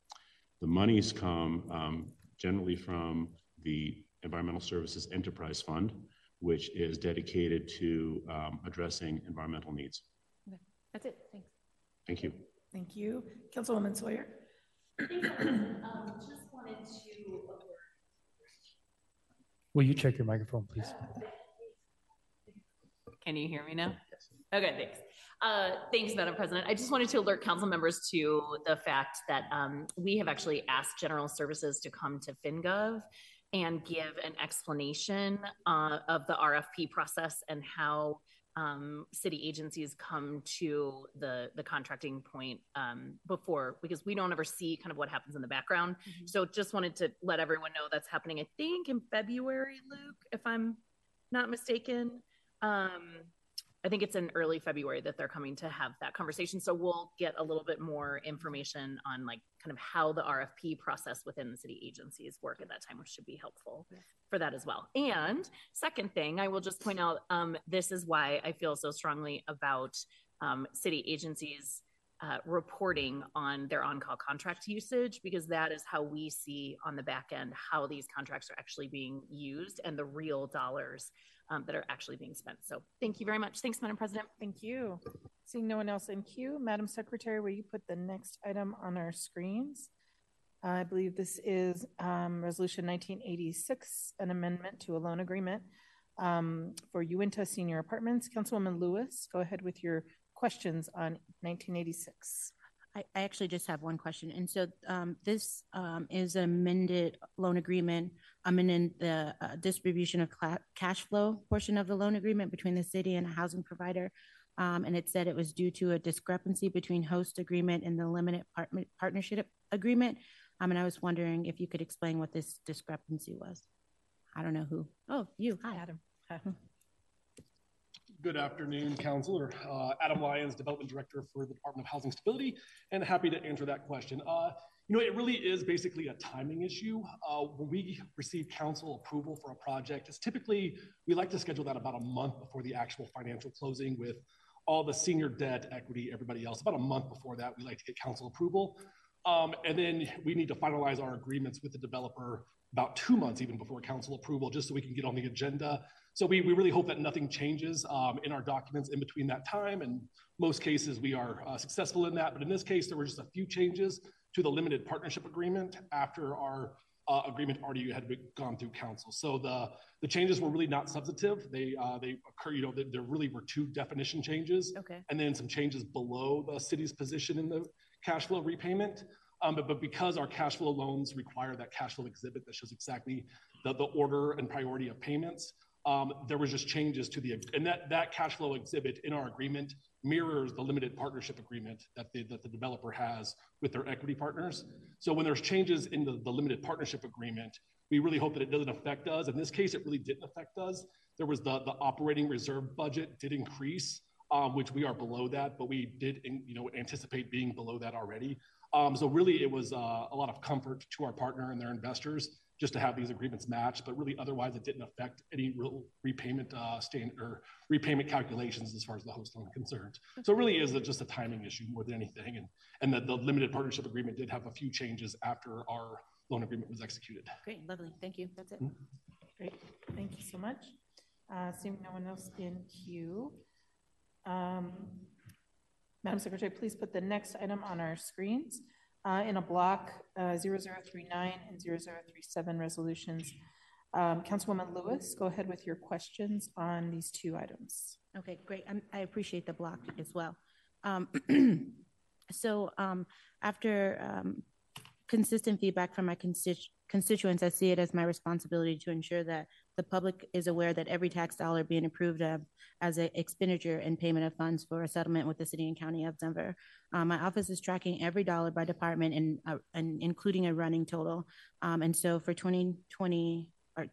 The monies come um, generally from the Environmental Services Enterprise Fund, which is dedicated to um, addressing environmental needs. Okay. That's it. Thanks. Thank you. Thank you. Councilwoman Sawyer. Um, just wanted to. Will you check your microphone, please? Can you hear me now? Okay, thanks. Uh, thanks, Madam President. I just wanted to alert council members to the fact that um, we have actually asked General Services to come to FinGov and give an explanation uh, of the RFP process and how um, city agencies come to the the contracting point um, before because we don't ever see kind of what happens in the background. So just wanted to let everyone know that's happening. I think in February, Luke, if I'm not mistaken. Um, I think it's in early February that they're coming to have that conversation. So we'll get a little bit more information on like kind of how the RFP process within the city agencies work at that time, which should be helpful for that as well. And second thing, I will just point out um, this is why I feel so strongly about um, city agencies uh, reporting on their on-call contract usage because that is how we see on the back end how these contracts are actually being used and the real dollars um, that are actually being spent. So thank you very much. Thanks, Madam President. Thank you. Seeing no one else in queue, Madam Secretary, will you put the next item on our screens? I believe this is um, Resolution 1986, an amendment to a loan agreement um, for Uinta Senior Apartments. Councilwoman Lewis, go ahead with your questions on 1986. I, I actually just have one question. And so um, this um, is an amended loan agreement, amending the uh, distribution of cla- cash flow portion of the loan agreement between the city and a housing provider. Um, and it said it was due to a discrepancy between HOST agreement and the limited part- partnership agreement. Um, and I was wondering if you could explain what this discrepancy was. I don't know who. Oh, you. Hi, Adam. <laughs> Good afternoon, Councilor. Uh, Adam Lyons, Development Director for the Department of Housing Stability, and happy to answer that question. Uh, you know, it really is basically a timing issue. Uh, when we receive council approval for a project, it's typically, we like to schedule that about a month before the actual financial closing with all the senior debt, equity, everybody else. About a month before that, we like to get council approval. Um, and then we need to finalize our agreements with the developer about two months even before council approval, just so we can get on the agenda so we, we really hope that nothing changes um, in our documents in between that time. And most cases we are uh, successful in that. But in this case, there were just a few changes to the limited partnership agreement after our uh, agreement already had gone through council. So the, the changes were really not substantive. They, uh, they occur, you know, there really were two definition changes. Okay. And then some changes below the city's position in the cash flow repayment. Um, but, but because our cash flow loans require that cash flow exhibit that shows exactly the, the order and priority of payments, um, there was just changes to the and that that cash flow exhibit in our agreement mirrors the limited partnership agreement that the, that the developer has with their equity partners. So when there's changes in the, the limited partnership agreement, we really hope that it doesn't affect us. In this case, it really didn't affect us. There was the, the operating reserve budget did increase, um, which we are below that, but we did in, you know anticipate being below that already. Um, so really, it was uh, a lot of comfort to our partner and their investors just to have these agreements matched, but really otherwise it didn't affect any real repayment uh, stand or repayment calculations as far as the HOST loan concerned. So it really is a, just a timing issue more than anything. And, and the, the limited partnership agreement did have a few changes after our loan agreement was executed. Great, lovely. Thank you. That's it. Mm-hmm. Great. Thank you so much. Uh, seeing no one else in queue. Um, Madam Secretary, please put the next item on our screens uh, in a block uh, 0039 and 0037 resolutions. Um, Councilwoman Lewis, go ahead with your questions on these two items. Okay, great. I'm, i appreciate the block as well. Um, <clears throat> so um, after um, consistent feedback from my constitu- constituents, I see it as my responsibility to ensure that the public is aware that every tax dollar being approved of as an expenditure and payment of funds for a settlement with the city and county of Denver. Um, my office is tracking every dollar by department and, uh, and including a running total. Um, and so for 2020 or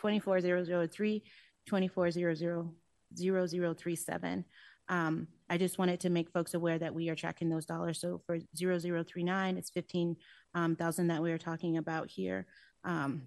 24003, 2400037, um, I just wanted to make folks aware that we are tracking those dollars. So for 0039, it's 15,000 um, that we are talking about here. Um,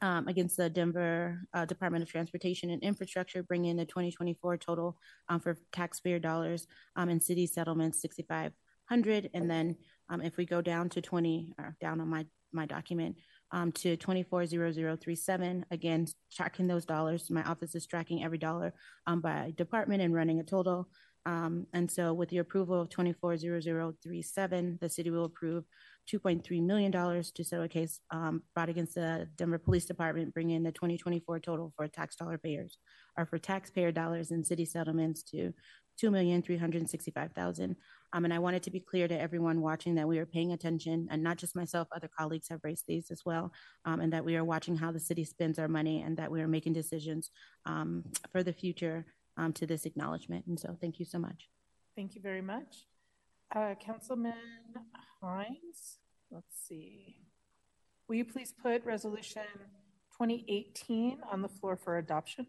um, against the Denver uh, Department of Transportation and Infrastructure, bringing in the 2024 total um, for taxpayer dollars um, city settlements 6,500. And then um, if we go down to 20, or down on my, my document, um, to 240037, again, tracking those dollars. My office is tracking every dollar um, by department and running a total. And so with the approval of 240037, the city will approve $2.3 million to settle a case um, brought against the Denver Police Department, bringing the 2024 total for tax dollar payers or for taxpayer dollars in city settlements to $2,365,000. Um, and I wanted to be clear to everyone watching that we are paying attention, and not just myself, other colleagues have raised these as well, um, and that we are watching how the city spends our money and that we are making decisions um, for the future um, to this acknowledgement. And so thank you so much. Thank you very much. Uh, Councilman Hinds, let's see. Will you please put resolution 2018 on the floor for adoption?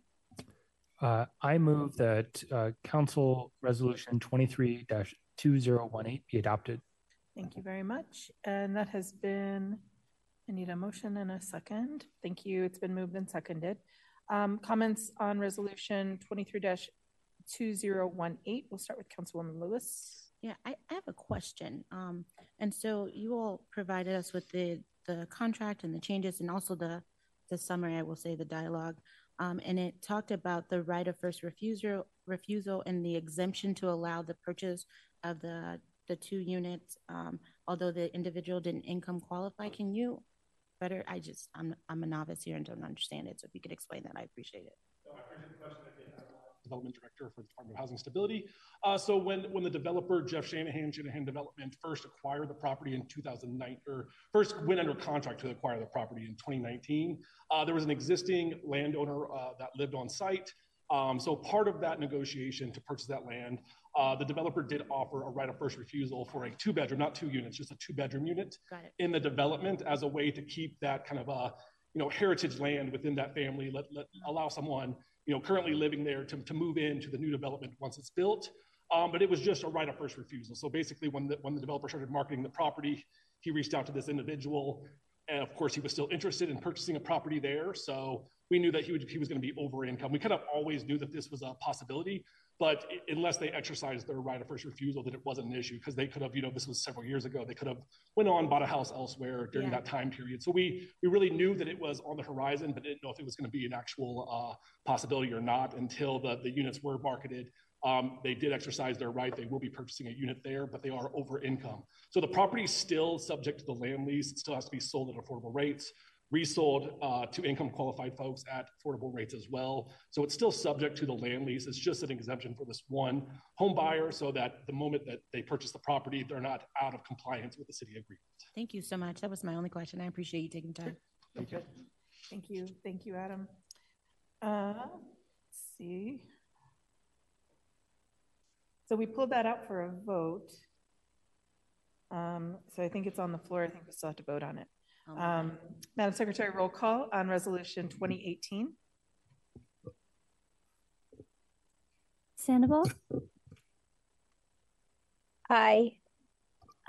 Uh, I move that uh, Council Resolution 23 2018 be adopted. Thank you very much. And that has been, I need a motion and a second. Thank you. It's been moved and seconded. Um, comments on resolution 23 2018. We'll start with Councilwoman Lewis. Yeah, I, I have a question. Um, and so you all provided us with the, the contract and the changes and also the, the summary, I will say, the dialogue. Um, and it talked about the right of first refusal, refusal and the exemption to allow the purchase of the, the two units, um, although the individual didn't income qualify. Can you better, I just, I'm, I'm a novice here and don't understand it. So if you could explain that, I appreciate it. Development Director for the Department of Housing Stability. Uh, so when, when the developer, Jeff Shanahan, Shanahan Development, first acquired the property in 2009, or first went under contract to acquire the property in 2019, uh, there was an existing landowner uh, that lived on site. Um, so part of that negotiation to purchase that land, uh, the developer did offer a right of first refusal for a two bedroom, not two units, just a two bedroom unit in the development as a way to keep that kind of a, you know, heritage land within that family, let, let allow someone you know, currently living there to, to move into the new development once it's built. Um, but it was just a right of first refusal. So basically, when the, when the developer started marketing the property, he reached out to this individual. And of course, he was still interested in purchasing a property there. So we knew that he, would, he was going to be over income. We kind of always knew that this was a possibility, but unless they exercised their right of first refusal, that it wasn't an issue because they could have, you know, this was several years ago. They could have went on bought a house elsewhere during Yeah. that time period. So we we really knew that it was on the horizon, but didn't know if it was going to be an actual uh, possibility or not until the the units were marketed. Um, they did exercise their right. They will be purchasing a unit there, but they are over income. So the property is still subject to the land lease. It still has to be sold at affordable rates, resold uh, to income qualified folks at affordable rates as well. So it's still subject to the land lease. It's just an exemption for this one home buyer so that the moment that they purchase the property, they're not out of compliance with the city agreement. Thank you so much. That was my only question. I appreciate you taking time. Thank you. Thank you. Thank you, Adam. Uh, let's see. So we pulled that out for a vote. Um, so I think it's on the floor. I think we still have to vote on it. Oh, Um, Madam Secretary, roll call on resolution 2018. Sandoval, Aye.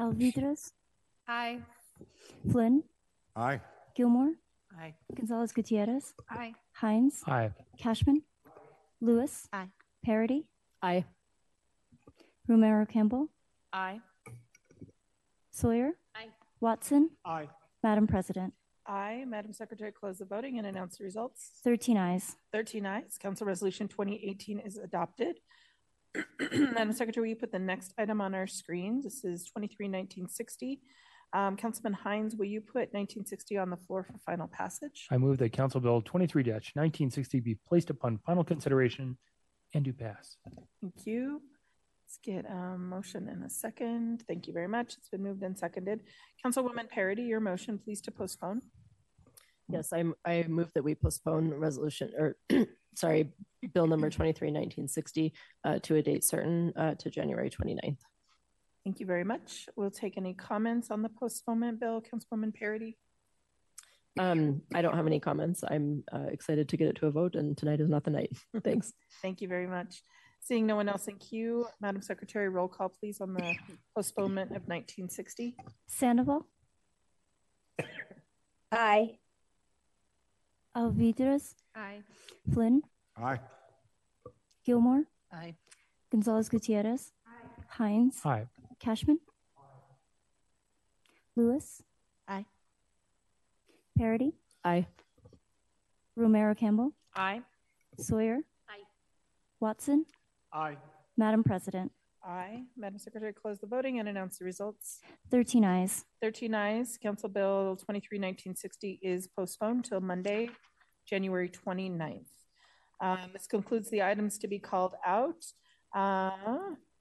Alvidrez, Aye. Flynn, Aye. Gilmore, Aye. Gonzales Gutierrez, Aye. Hinds, Aye. Kashmann, Lewis, Aye. Parady, Aye. Romero Campbell, Aye. Sawyer, Aye. Watson, Aye. Madam President. Aye. Madam Secretary, close the voting and announce the results. 13 ayes. 13 ayes. Council Resolution 2018 is adopted. <clears throat> Madam Secretary, will you put the next item on our screen? This is 231960. Um, Councilman Hinds, will you put 1960 on the floor for final passage? I move that Council Bill 23 1960 be placed upon final consideration and do pass. Thank you. Let's get a motion in a second. Thank you very much. It's been moved and seconded. Councilwoman Parady, your motion, please to postpone. Yes, I, I move that we postpone resolution or, <clears throat> sorry, bill number 23, 1960 uh, to a date certain uh, to January 29th. Thank you very much. We'll take any comments on the postponement bill. Councilwoman Parady? Um, I don't have any comments. I'm uh, excited to get it to a vote and tonight is not the night. <laughs> Thanks. Thank you very much. Seeing no one else in queue, Madam Secretary, roll call please on the postponement of 1960. Sandoval, Aye. Alvidrez, Aye. Flynn, Aye. Gilmore, Aye. Gonzales Gutierrez, Aye. Hinds, Aye. Kashmann, Aye. Lewis, Aye. Parady? Aye. Romero Campbell, Aye. Sawyer, Aye. Watson, Aye. Madam President. Aye. Madam Secretary, close the voting and announce the results. 13 ayes. 13 ayes. Council Bill 23 1960 is postponed till Monday, January 29th. Um, this concludes the items to be called out. Uh,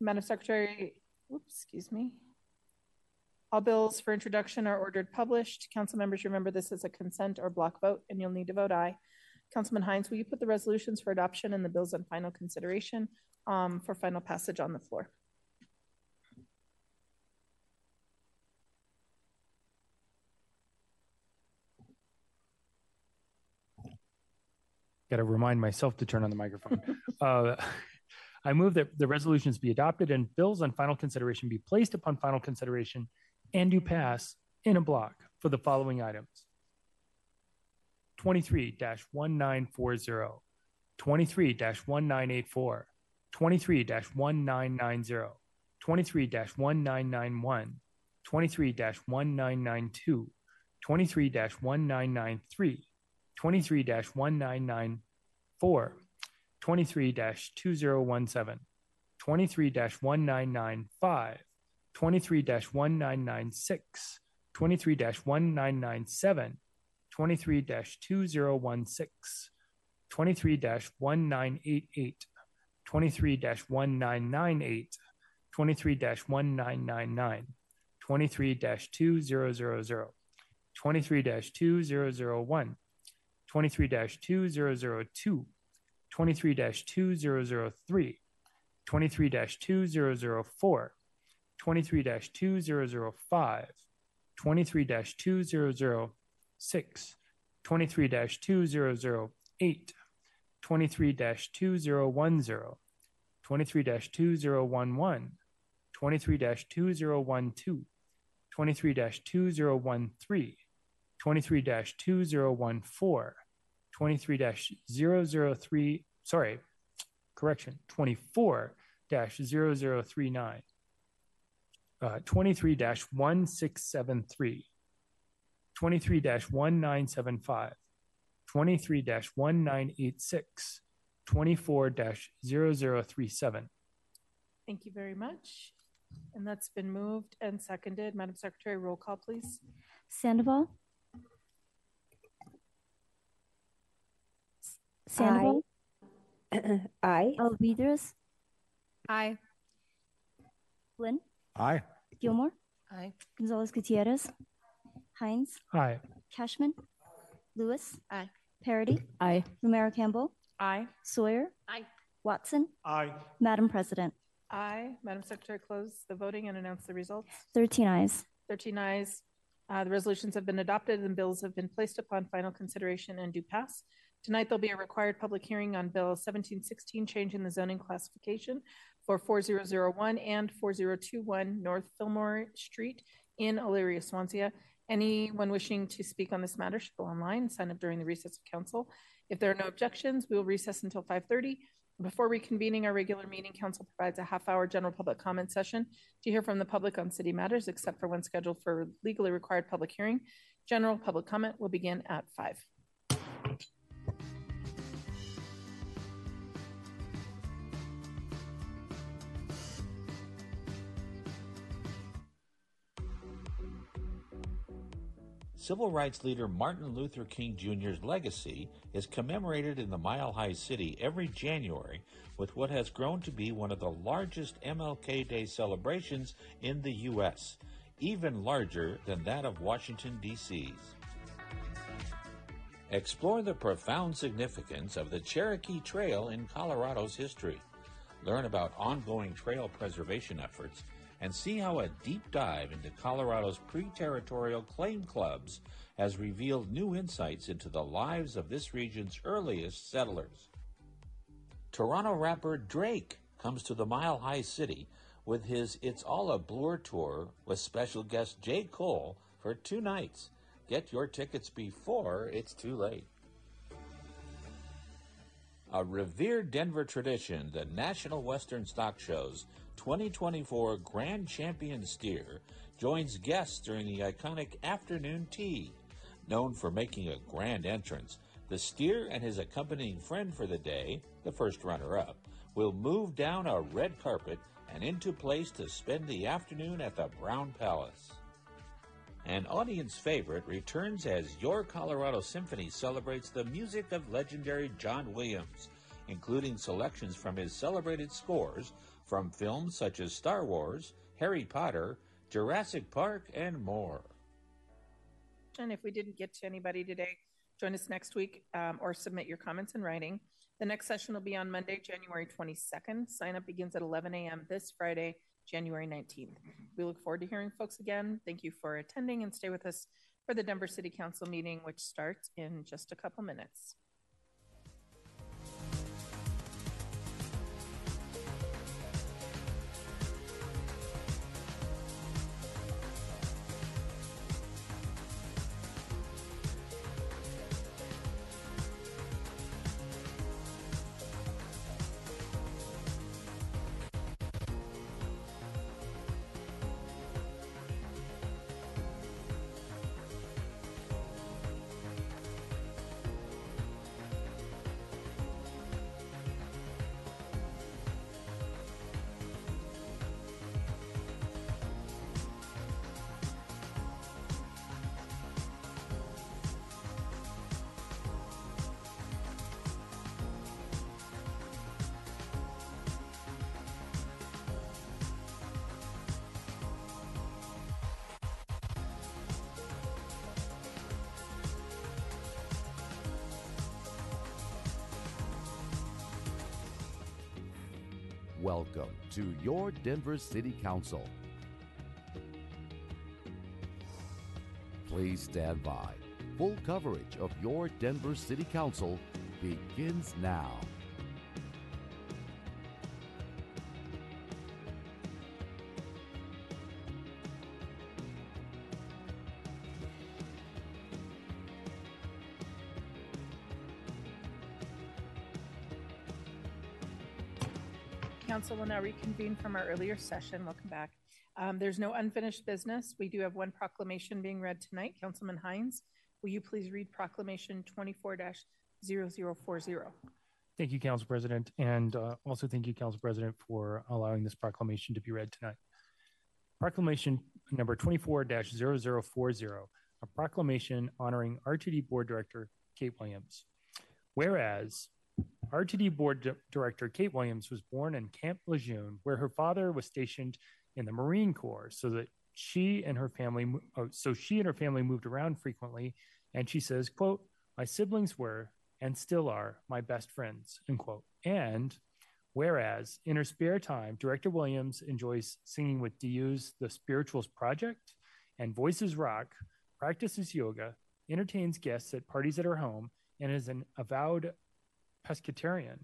Madam Secretary, whoops, excuse me. All bills for introduction are ordered published. Council members, remember this is a consent or block vote, and you'll need to vote aye. Councilman Hinds, will you put the resolutions for adoption and the bills on final consideration um, for final passage on the floor? got to remind myself to turn on the microphone. <laughs> uh, I move that the resolutions be adopted and bills on final consideration be placed upon final consideration and do pass in a block for the following items 23 1940, 23 1984, 23 1990, 23 1991, 23 1992, 23 1993, 23 1994, 23 2017, 23 1995, 23 1996, 23 1997, 23 2016, 23 1988, 23 1998, 23 1999, 23 2000, 23 2001, 23 2002, 23 2003, 23 2004, 23 2005, 23 2006, 23 2008, 23 2010, 23 2011, 23 2012, 23 2013, 23 2014, 23 003, sorry, correction, 24 0039, uh, 23 1673, 23 1975, 23 1986, 24 0037. Thank you very much. And that's been moved and seconded. Madam Secretary, roll call, please. Sandoval? Sandoval? <clears throat> Aye. Alvidrez? Aye. Flynn? Aye. Gilmore? Aye. Gonzales Gutierrez? Hinds? Aye. Kashmann? Lewis? Aye. Parady? Aye. Romero Campbell? Aye. Sawyer? Aye. Watson? Aye. Madam President? Aye. Madam Secretary, close the voting and announce the results. 13 ayes. 13 ayes. Uh, the resolutions have been adopted and bills have been placed upon final consideration and do pass. Tonight, there'll be a required public hearing on Bill 1716, changing the zoning classification for 4001 and 4021 North Fillmore Street in Elyria, Swansea. Anyone wishing to speak on this matter should go online sign up during the recess of council. If there are no objections, we will recess until 5:30. Before reconvening our regular meeting, council provides a half-hour general public comment session to hear from the public on city matters, except for when scheduled for legally required public hearing. General public comment will begin at 5. Civil rights leader Martin Luther King Jr.'s legacy is commemorated in the Mile High City every January with what has grown to be one of the largest MLK Day celebrations in the U.S., even larger than that of Washington, D.C.'s. Explore the profound significance of the Cherokee Trail in Colorado's history. Learn about ongoing trail preservation efforts and see how a deep dive into Colorado's pre-territorial claim clubs has revealed new insights into the lives of this region's earliest settlers. Toronto rapper Drake comes to the Mile High City with his It's All a Blur tour with special guest J. Cole for two nights. Get your tickets before it's too late. A revered Denver tradition, the National Western Stock Show's 2024 Grand Champion Steer joins guests during the iconic afternoon tea. Known for making a grand entrance, the steer and his accompanying friend for the day, the first runner up, will move down a red carpet and into place to spend the afternoon at the Brown Palace. An audience favorite returns as Your Colorado Symphony celebrates the music of legendary John Williams, including selections from his celebrated scores from films such as Star Wars, Harry Potter, Jurassic Park, and more. And if we didn't get to anybody today, join us next week um, or submit your comments in writing. The next session will be on Monday, January 22nd. Sign up begins at 11 a.m. this Friday, January 19th. We look forward to hearing folks again. Thank you for attending and stay with us for the Denver City Council meeting, which starts in just a couple minutes. Welcome to your Denver City Council. Please stand by. Full coverage of your Denver City Council begins now. Council will now reconvene from our earlier session. Welcome back. Um, there's no unfinished business. We do have one proclamation being read tonight. Councilman Hinds, will you please read proclamation 24 0040? Thank you, Council President. And uh, also thank you, Council President, for allowing this proclamation to be read tonight. Proclamation number 24 0040, a proclamation honoring RTD Board Director Kate Williams. Whereas RTD Board Director Kate Williams was born in Camp Lejeune, where her father was stationed in the Marine Corps, so that she and her family, oh, so she and her family moved around frequently. And she says, "quote My siblings were and still are my best friends." End quote. And whereas in her spare time, Director Williams enjoys singing with DU's The Spirituals Project and Voices Rock, practices yoga, entertains guests at parties at her home, and is an avowed pescatarian,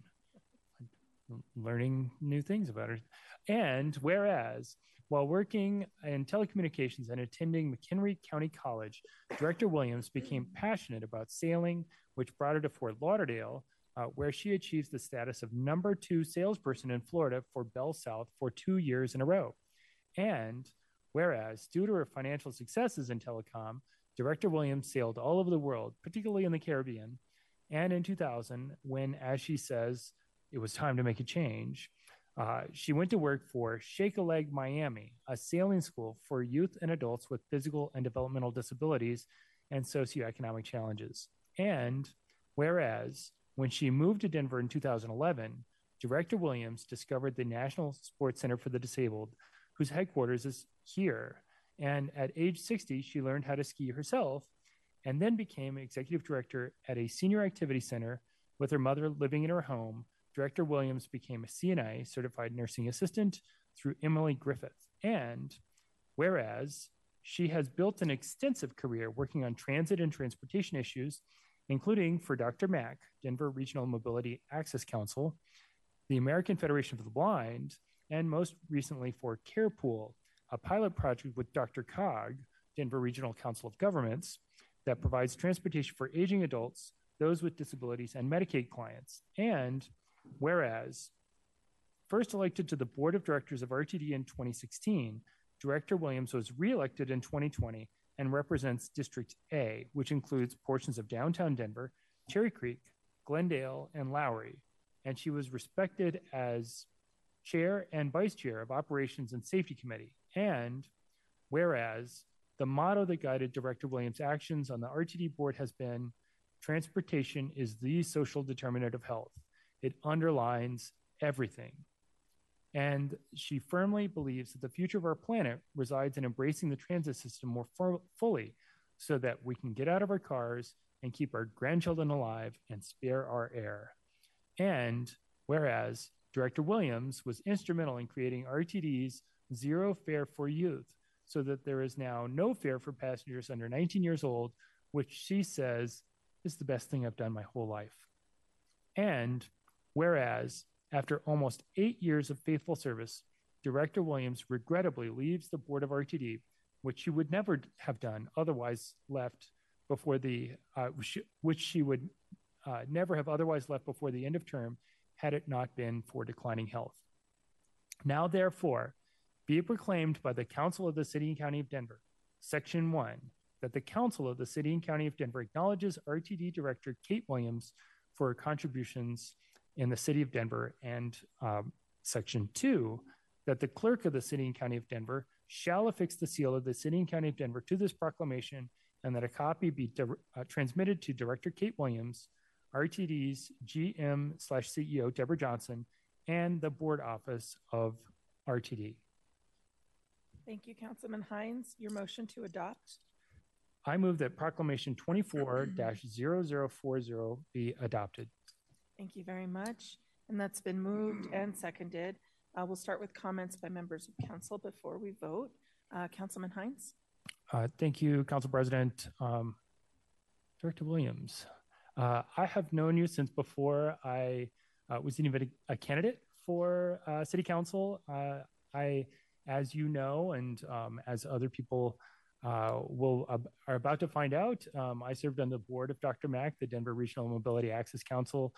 learning new things about her. And whereas while working in telecommunications and attending McHenry County College, Director Williams became passionate about sailing, which brought her to Fort Lauderdale, uh, where she achieves the status of number two salesperson in Florida for Bell South for two years in a row. And whereas, due to her financial successes in telecom, Director Williams sailed all over the world, particularly in the Caribbean, and in 2000, when, as she says, it was time to make a change, uh, she went to work for Shake a Leg Miami, a sailing school for youth and adults with physical and developmental disabilities and socioeconomic challenges. And whereas when she moved to Denver in 2011, Director Williams discovered the National Sports Center for the Disabled, whose headquarters is here. And at age 60, she learned how to ski herself and then became executive director at a senior activity center with her mother living in her home. Director Williams became a CNA, certified nursing assistant, through Emily Griffith. And whereas she has built an extensive career working on transit and transportation issues, including for DRMAC, Denver Regional Mobility Access Council, the American Federation of the Blind, and most recently for CarePool, a pilot project with DRCOG, Denver Regional Council of Governments, that provides transportation for aging adults, those with disabilities, and Medicaid clients. And whereas first elected to the board of directors of RTD in 2016, Director Williams was reelected in 2020 and represents District A, which includes portions of downtown Denver, Cherry Creek, Glendale, and Lowry. And she was respected as chair and vice chair of Operations and Safety Committee. And whereas the motto that guided Director Williams' actions on the RTD board has been transportation is the social determinant of health. It underlines everything. And she firmly believes that the future of our planet resides in embracing the transit system more fu- fully so that we can get out of our cars and keep our grandchildren alive and spare our air. And whereas Director Williams was instrumental in creating RTD's Zero Fare for Youth, so that there is now no fare for passengers under 19 years old, which she says is the best thing I've done my whole life. And whereas after almost eight years of faithful service, Director Williams regrettably leaves the board of RTD, which she would never have done otherwise left before the, uh, which she would uh, never have otherwise left before the end of term had it not been for declining health. Now, therefore, be it proclaimed by the Council of the City and County of Denver, Section 1, that the Council of the City and County of Denver acknowledges RTD Director Kate Williams for her contributions in the City of Denver, and um, Section 2, that the Clerk of the City and County of Denver shall affix the seal of the City and County of Denver to this proclamation, and that a copy be di- uh, transmitted to Director Kate Williams, RTD's GM slash CEO Deborah Johnson, and the board office of RTD. Thank you, Councilman Hinds. Your motion to adopt? I move that proclamation 24 <clears throat> 0040 be adopted. Thank you very much. And that's been moved and seconded. Uh, we'll start with comments by members of council before we vote. Uh, Councilman Hinds? Uh, thank you, Council President. Um, Director Williams, uh, I have known you since before I uh, was even a, a candidate for uh, City Council. Uh, I, as you know, and um, as other people uh, will are about to find out, um, I served on the board of DRMAC, the Denver Regional Mobility Access Council,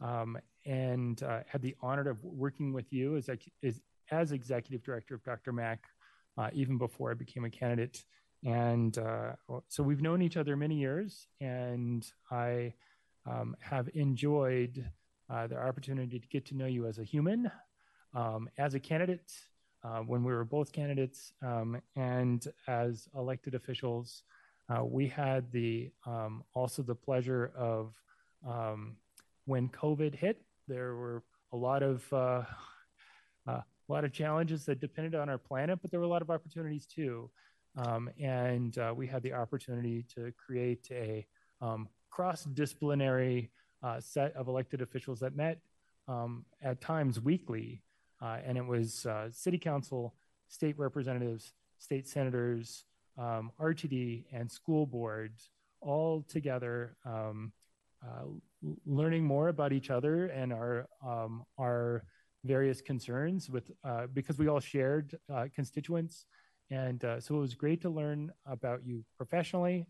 um, and uh, had the honor of working with you as, as, as executive director of DRMAC, even before I became a candidate. And uh, so we've known each other many years, and I um, have enjoyed uh, the opportunity to get to know you as a human, um, as a candidate, uh, when we were both candidates, um, and as elected officials. Uh, we had the um, also the pleasure of um, when COVID hit, there were a lot of uh, <laughs> uh, a lot of challenges that depended on our planet, but there were a lot of opportunities too. Um, and uh, we had the opportunity to create a um, cross disciplinary uh, set of elected officials that met um, at times weekly. Uh, and it was uh, city council, state representatives, state senators, um, RTD, and school boards all together. Um, uh, learning more about each other and our um, our various concerns with uh, because we all shared constituents and uh, so it was great to learn about you professionally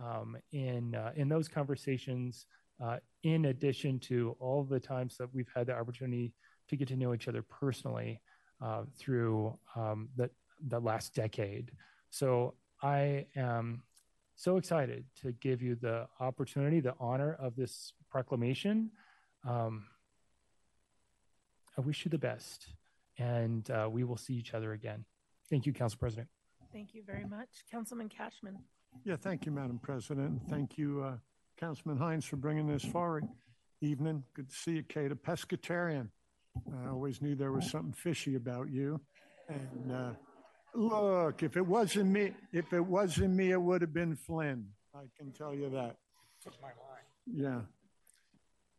um, in, uh, in those conversations, uh, in addition to all the times that we've had the opportunity to get to know each other personally uh, through um, the, the last decade. So I am so excited to give you the opportunity, the honor of this proclamation. Um, I wish you the best, and uh, we will see each other again. Thank you, Council President. Thank you very much. Councilman Kashmann. Yeah, thank you, Madam President. Thank you, uh, Councilman Hinds, for bringing this forward. Evening. Good to see you, Kate, a pescatarian. I always knew there was something fishy about you. And uh, look, if it wasn't me, if it wasn't me, it would have been Flynn. I can tell you that. That's my line. Yeah.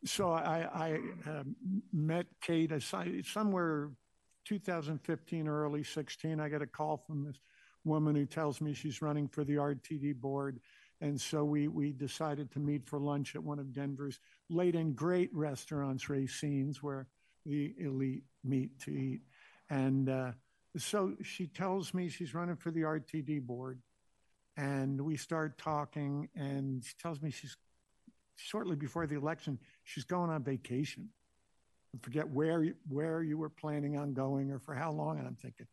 So I, I uh, met Kate somewhere 2015 or early 16, I get a call from this woman who tells me she's running for the RTD board. And so we, we decided to meet for lunch at one of Denver's late and great restaurants, Racine's, where the elite meat to eat. And uh, so she tells me she's running for the RTD board. And we start talking, and she tells me she's shortly before the election, she's going on vacation forget where where you were planning on going or for how long. And I'm thinking,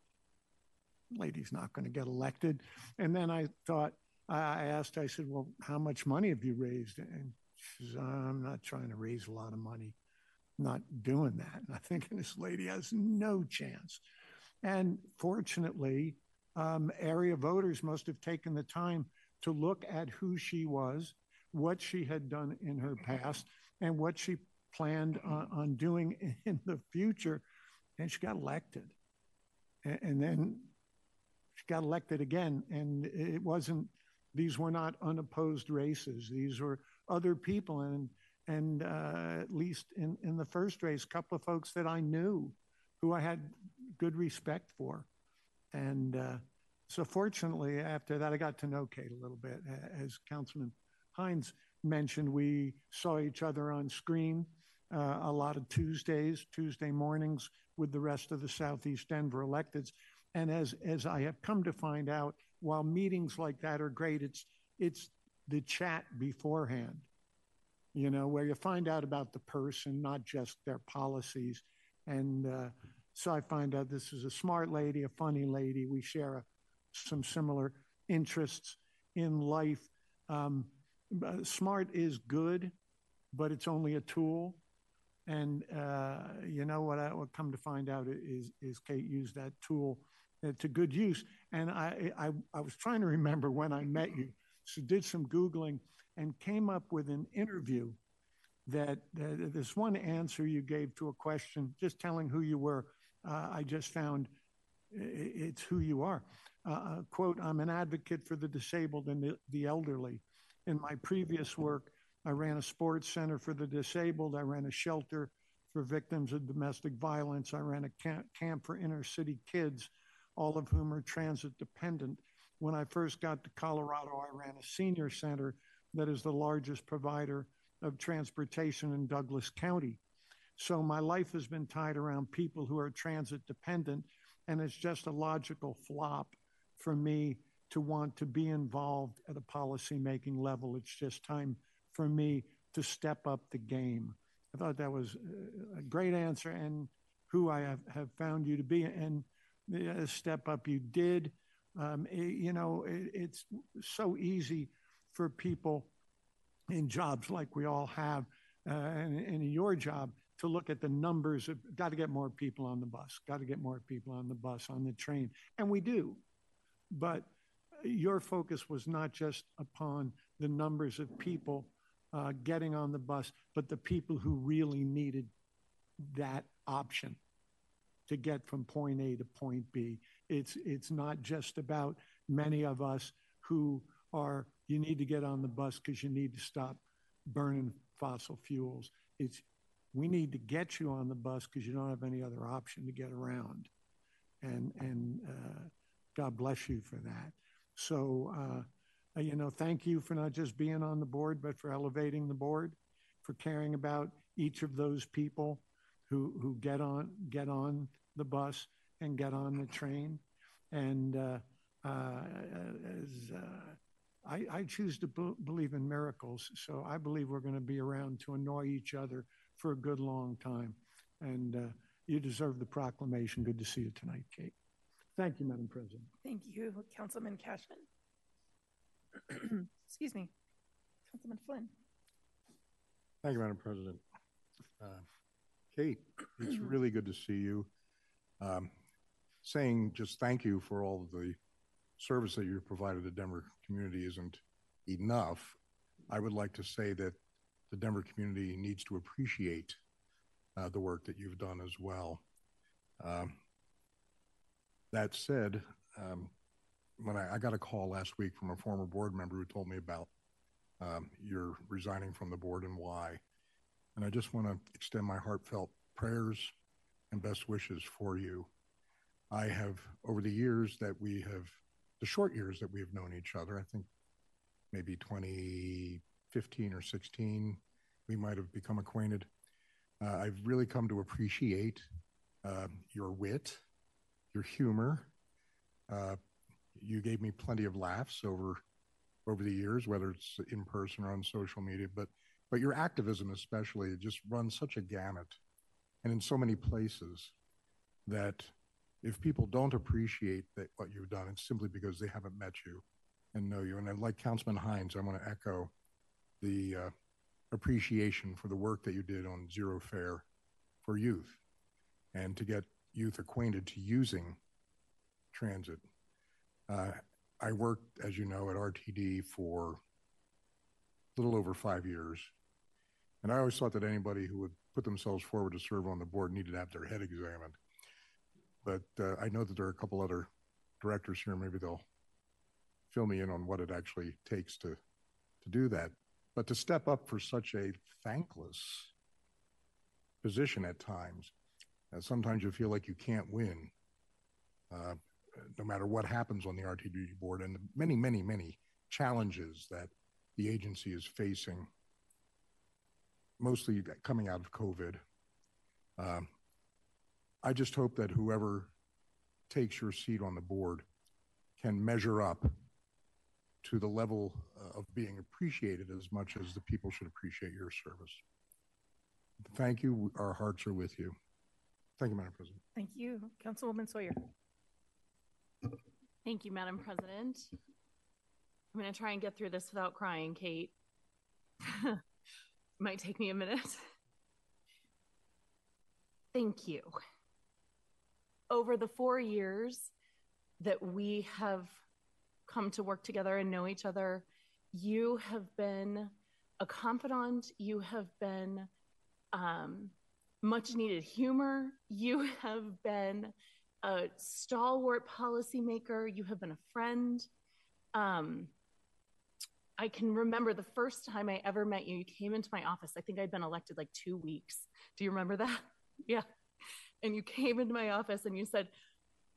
lady's not going to get elected. And then I thought, I asked, I said, well, how much money have you raised? And she says, I'm not trying to raise a lot of money. I'm not doing that. And I think <laughs> this lady has no chance. And fortunately, um, area voters must have taken the time to look at who she was, what she had done in her past, and what she planned on, on doing <laughs> in the future. And she got elected. And, and then she got elected again. And it wasn't, these were not unopposed races. These were other people. And, and uh, at least in, in the first race, a couple of folks that I knew who I had good respect for. And uh, so, fortunately, after that, I got to know Kate a little bit. As Councilman Hinds mentioned, we saw each other on screen uh, a lot of Tuesdays, Tuesday mornings with the rest of the Southeast Denver electeds. And as, as I have come to find out, while meetings like that are great, it's, it's the chat beforehand, you know, where you find out about the person, not just their policies. And uh, so I find out this is a smart lady, a funny lady. We share a, some similar interests in life. Um, uh, smart is good, but it's only a tool. And uh, you know what? I what come to find out is is Kate used that tool uh, to good use. And I, I I was trying to remember when I met you, so did some googling and came up with an interview that uh, this one answer you gave to a question, just telling who you were. Uh, I just found it's who you are. Uh, uh, quote: I'm an advocate for the disabled and the, the elderly. In my previous work, I ran a sports center for the disabled. I ran a shelter for victims of domestic violence. I ran a camp, camp for inner city kids, all of whom are transit dependent. When I first got to Colorado, I ran a senior center that is the largest provider of transportation in Douglas County. So my life has been tied around people who are transit dependent, and it's just a logical flop for me to want to be involved at a policymaking level. It's just time for me to step up the game. I thought that was a great answer and who I have, have found you to be. And the step up you did. Um, it, you know, it, it's so easy for people in jobs like we all have, uh, and, and in your job, to look at the numbers of got to get more people on the bus, got to get more people on the bus, on the train. And we do. But your focus was not just upon the numbers of people uh, getting on the bus, but the people who really needed that option to get from point A to point B. It's it's not just about many of us who are you need to get on the bus because you need to stop burning fossil fuels. It's we need to get you on the bus because you don't have any other option to get around, and and uh, God bless you for that. So uh, you know, thank you for not just being on the board, but for elevating the board, for caring about each of those people who who get on get on the bus and get on the train, and uh, uh, as uh, I, I choose to b- believe in miracles. So I believe we're going to be around to annoy each other for a good long time. And uh, you deserve the proclamation. Good to see you tonight, Kate. Thank you, Madam President. Thank you, Councilman Kashmann. <clears throat> Excuse me, Councilman Flynn. Thank you, Madam President. Uh, Kate, it's <clears throat> really good to see you. Um, saying just thank you for all of the service that you've provided the Denver community isn't enough. I would like to say that the Denver community needs to appreciate uh, the work that you've done as well. Um, that said, um, when I, I, got a call last week from a former board member who told me about um, your resigning from the board and why, and I just want to extend my heartfelt prayers and best wishes for you. I have, over the years that we have the short years that we've known each other, I think maybe 2015 or 16, we might have become acquainted. Uh, I've really come to appreciate uh, your wit, your humor. Uh, you gave me plenty of laughs over over the years, whether it's in person or on social media. But but your activism, especially, just runs such a gamut, and in so many places that if people don't appreciate that what you've done, it's simply because they haven't met you and know you. And I, like Councilman Hinds, I want to echo the uh, appreciation for the work that you did on zero fare for youth and to get youth acquainted to using transit. Uh, I worked, as you know, at RTD for a little over five years. And I always thought that anybody who would put themselves forward to serve on the board needed to have their head examined but uh, I know that there are a couple other directors here. Maybe they'll fill me in on what it actually takes to to do that. But to step up for such a thankless position at times, uh, sometimes you feel like you can't win, uh, no matter what happens on the RTD board, and the many, many, many challenges that the agency is facing, mostly coming out of COVID. Um, I just hope that whoever takes your seat on the board can measure up to the level uh, of being appreciated as much as the people should appreciate your service. Thank you. Our hearts are with you. Thank you, Madam President. Thank you. Councilwoman Sawyer. Thank you, Madam President. I'm going to try and get through this without crying, Kate. <laughs> Might take me a minute. Thank you over the four years that we have come to work together and know each other, you have been a confidant. You have been um, much needed humor. You have been a stalwart policymaker. You have been a friend. Um, I can remember the first time I ever met you. You came into my office. I think I'd been elected like two weeks. Do you remember that? <laughs> Yeah. And you came into my office and you said,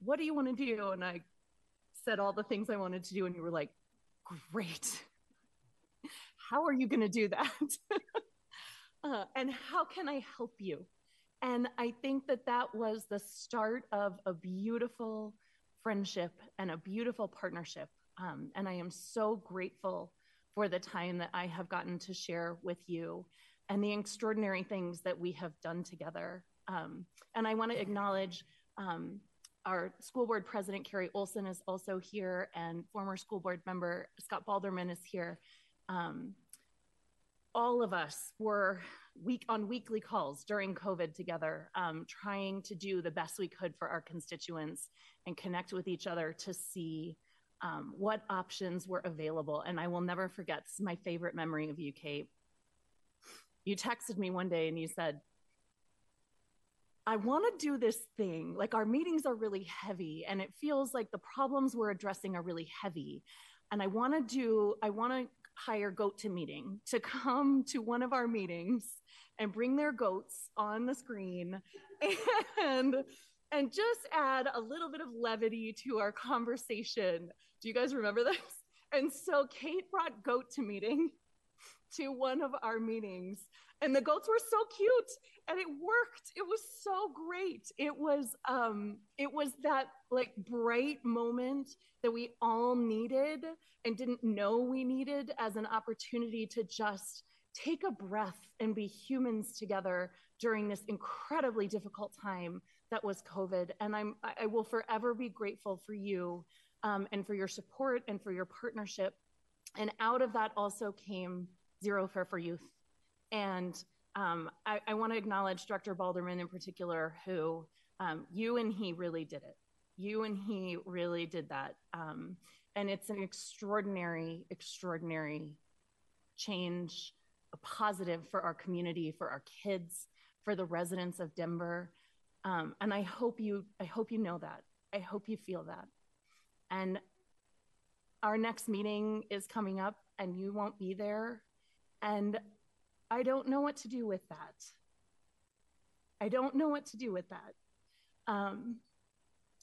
What do you want to do? And I said all the things I wanted to do. And you were like, Great. How are you going to do that? <laughs> uh, and how can I help you? And I think that that was the start of a beautiful friendship and a beautiful partnership. Um, and I am so grateful for the time that I have gotten to share with you and the extraordinary things that we have done together. Um, and I want to acknowledge um, our school board president, Carrie Olson, is also here, and former school board member Scott Baldermann is here. Um, all of us were week on weekly calls during COVID together, um, trying to do the best we could for our constituents and connect with each other to see um, what options were available. And I will never forget, my favorite memory of you, Kate. You texted me one day and you said, I want to do this thing. Like our meetings are really heavy and it feels like the problems we're addressing are really heavy. And I want to do, I want to hire goat to meeting to <laughs> come to one of our meetings and bring their goats on the screen and and just add a little bit of levity to our conversation. Do you guys remember <laughs> this? And so Kate brought goat to meeting <laughs> to one of our meetings and the goats were so cute and it worked it was so great it was um it was that like bright moment that we all needed and didn't know we needed as an opportunity to just take a breath and be humans together during this incredibly difficult time that was COVID. And I'm, I will forever be grateful for you um, and for your support and for your partnership. And out of that also came Zero Fare for Youth. And um, I, I want to acknowledge Director Baldermann in particular, who um, you and he really did it. You and he really did that. Um, and it's an extraordinary, extraordinary change a positive for our community, for our kids, for the residents of Denver. Um, and I hope you, I hope you know that. I hope you feel that. And our next meeting is coming up, and you won't be there. And I don't know what to do with that. I don't know what to do with that. Um,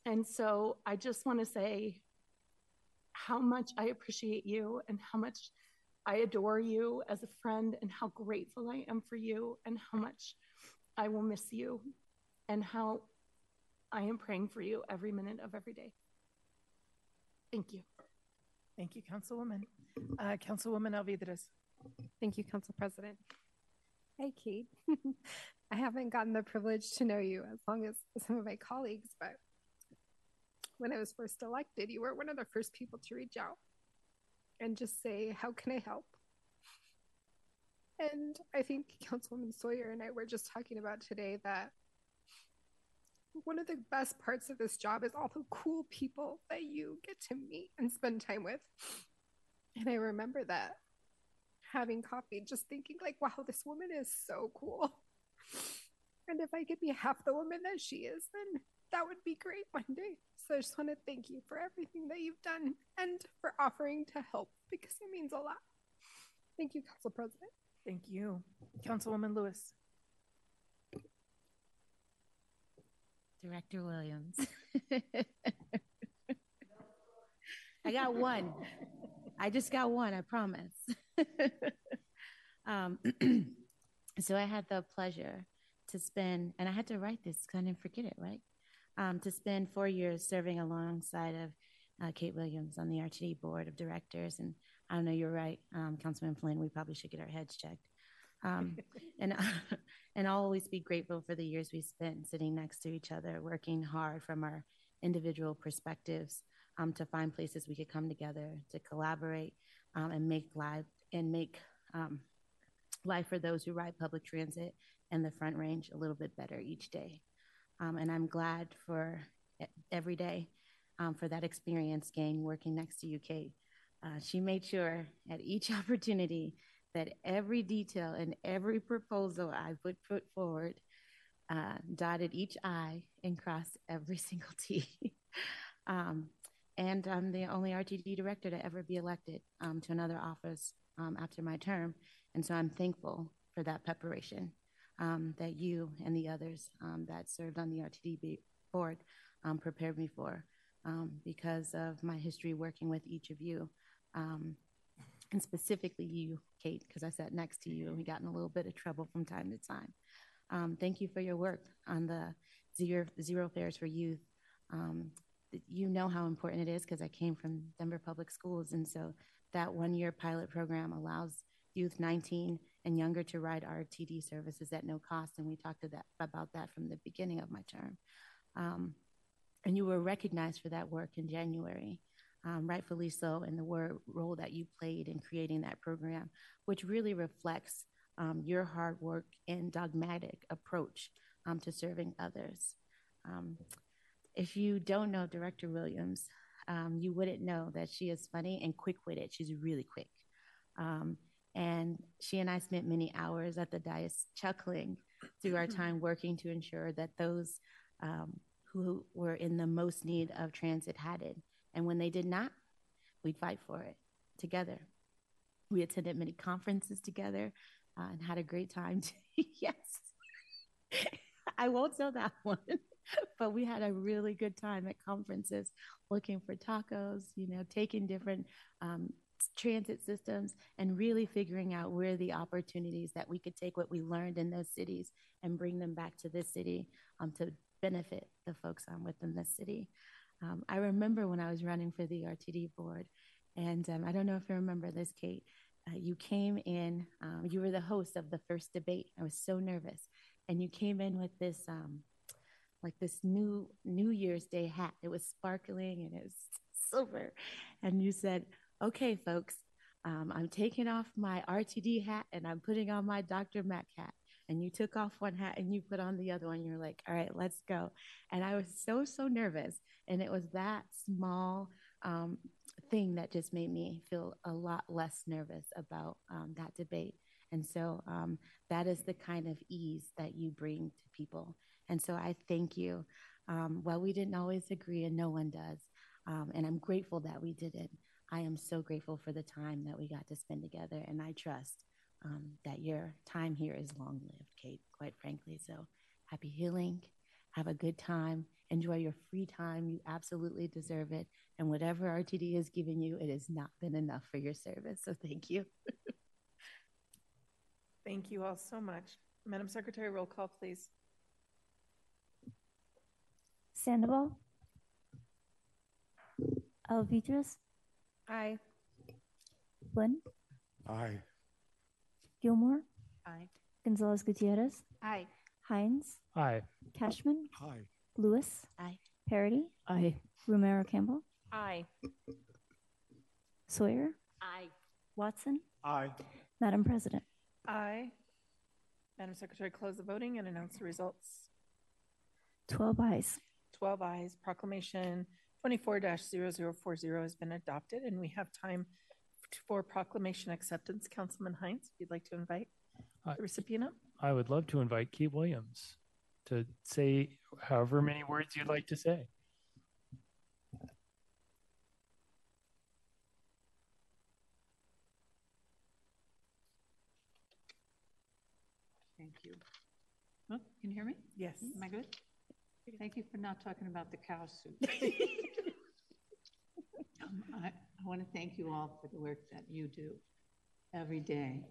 and so I just want to say how much I appreciate you and how much I adore you as a friend and how grateful I am for you and how much I will miss you and how I am praying for you every minute of every day. Thank you. Thank you, Councilwoman. Uh, Councilwoman Alvidrez. Thank you, Council President. Hi, Kate. <laughs> I haven't gotten the privilege to know you as long as some of my colleagues, but when I was first elected, you were one of the first people to reach out and just say, How can I help? And I think Councilwoman Sawyer and I were just talking about today that one of the best parts of this job is all the cool people that you get to meet and spend time with. And I remember that having coffee, just thinking, like, wow, this woman is so cool. And if I could be half the woman that she is, then that would be great one day. So I just want to thank you for everything that you've done and for offering to help because it means a lot. Thank you, Council President. Thank you. Councilwoman Lewis. Director Williams. <laughs> I got one. I just got one, I promise. <laughs> um, <clears throat> so I had the pleasure to spend, and I had to write this because I didn't forget it, right? um, to spend four years serving alongside of uh, Kate Williams on the RTD board of directors. And I don't know, you're right, um, Councilman Flynn, we probably should get our heads checked. Um, <laughs> and, <laughs> and I'll always be grateful for the years we spent sitting next to each other, working hard from our individual perspectives um, to find places we could come together to collaborate um, and make life and make um, life for those who ride public transit and the front range a little bit better each day. Um, and I'm glad for every day um, for that experience gained working next to UK. Uh, she made sure at each <laughs> opportunity that every detail and every proposal I would put forward uh, dotted each I and crossed every <laughs> single T. um, and I'm the only RTD director to ever be elected um, to another office um, after my term. And so I'm thankful for that preparation um, that you and the others um, that served on the RTD board um, prepared me for um, because of my history working with each of you. Um, and specifically you, Kate, because I sat next to you and we got in a little bit of trouble from time to time. Thank you for your work on the zero, zero fares for youth. you know how important it is because I came from Denver Public Schools. And so that one year pilot program allows youth 19 and younger to ride RTD services at no cost. And we talked that, about that from the beginning of my term. Um, and you were recognized for that work in January, um, rightfully so, in the role that you played in creating that program, which really reflects um, your hard work and dogmatic approach um, to serving others. Um, if you don't know Director Williams, um, you wouldn't know that she is funny and quick witted. She's really quick. Um, and she and I spent many hours at the dais chuckling through our time working to ensure that those um, who were in the most need of transit had it. And when they did not, we'd fight for it together. We attended many conferences together uh, and had a great time. <laughs> yes. I won't tell that <laughs> one, <laughs> but we had a really good time at conferences looking for tacos, you know, taking different um, transit systems and really figuring out where the opportunities that we could take what we learned in those cities and bring them back to this city um, to benefit the folks um, within the city. Um, I remember when I was running for the RTD board, and um, I don't know if you remember this, Kate. Uh, you came in, um, you were the host of the first debate. I was so nervous. And you came in with this, um, like this new New Year's Day hat. It was sparkling and it was silver. And you said, okay, folks, um, I'm taking off my RTD hat and I'm putting on my DRMAC hat. And you took off one hat and you put on the other one. You're like, all right, let's go. And I was so, so nervous. And it was that small um, thing that just made me feel a lot less nervous about um, that debate. And so um, that is the kind of ease that you bring to people. And so I thank you. Um, well, we didn't always agree, and no one does. Um, and I'm grateful that we didn't. I am so grateful for the time that we got to spend together, and I trust um, that your time here is long lived, Kate, quite frankly. So happy healing. Have a good time. Enjoy your free time. You absolutely deserve it. And whatever RTD has given you, it has not been enough for your service. So thank you. <laughs> thank you all so much. Madam Secretary, roll call, please. Sandoval? Alvidrez? Aye. Flynn? Aye. Gilmore? Aye. Gonzales Gutierrez? Aye. Hinds? Aye. Kashmann? Aye. Lewis? Aye. Parady. Aye. Romero Campbell? Aye. Sawyer? Aye. Watson? Aye. Madam President? Aye. Madam Secretary, close the voting and announce the results. 12 ayes. 12 ayes. Proclamation 24-0040 has been adopted, and we have time for proclamation acceptance. Councilman Hinds, if you'd like to invite Uh, the recipient up. I would love to invite Kate Williams to say however many words you'd like to say. Thank you. Oh, can you hear me? Yes. Am I good? Thank you for not talking about the cow soup. <laughs> um, I, I want to thank you all for the work that you do every day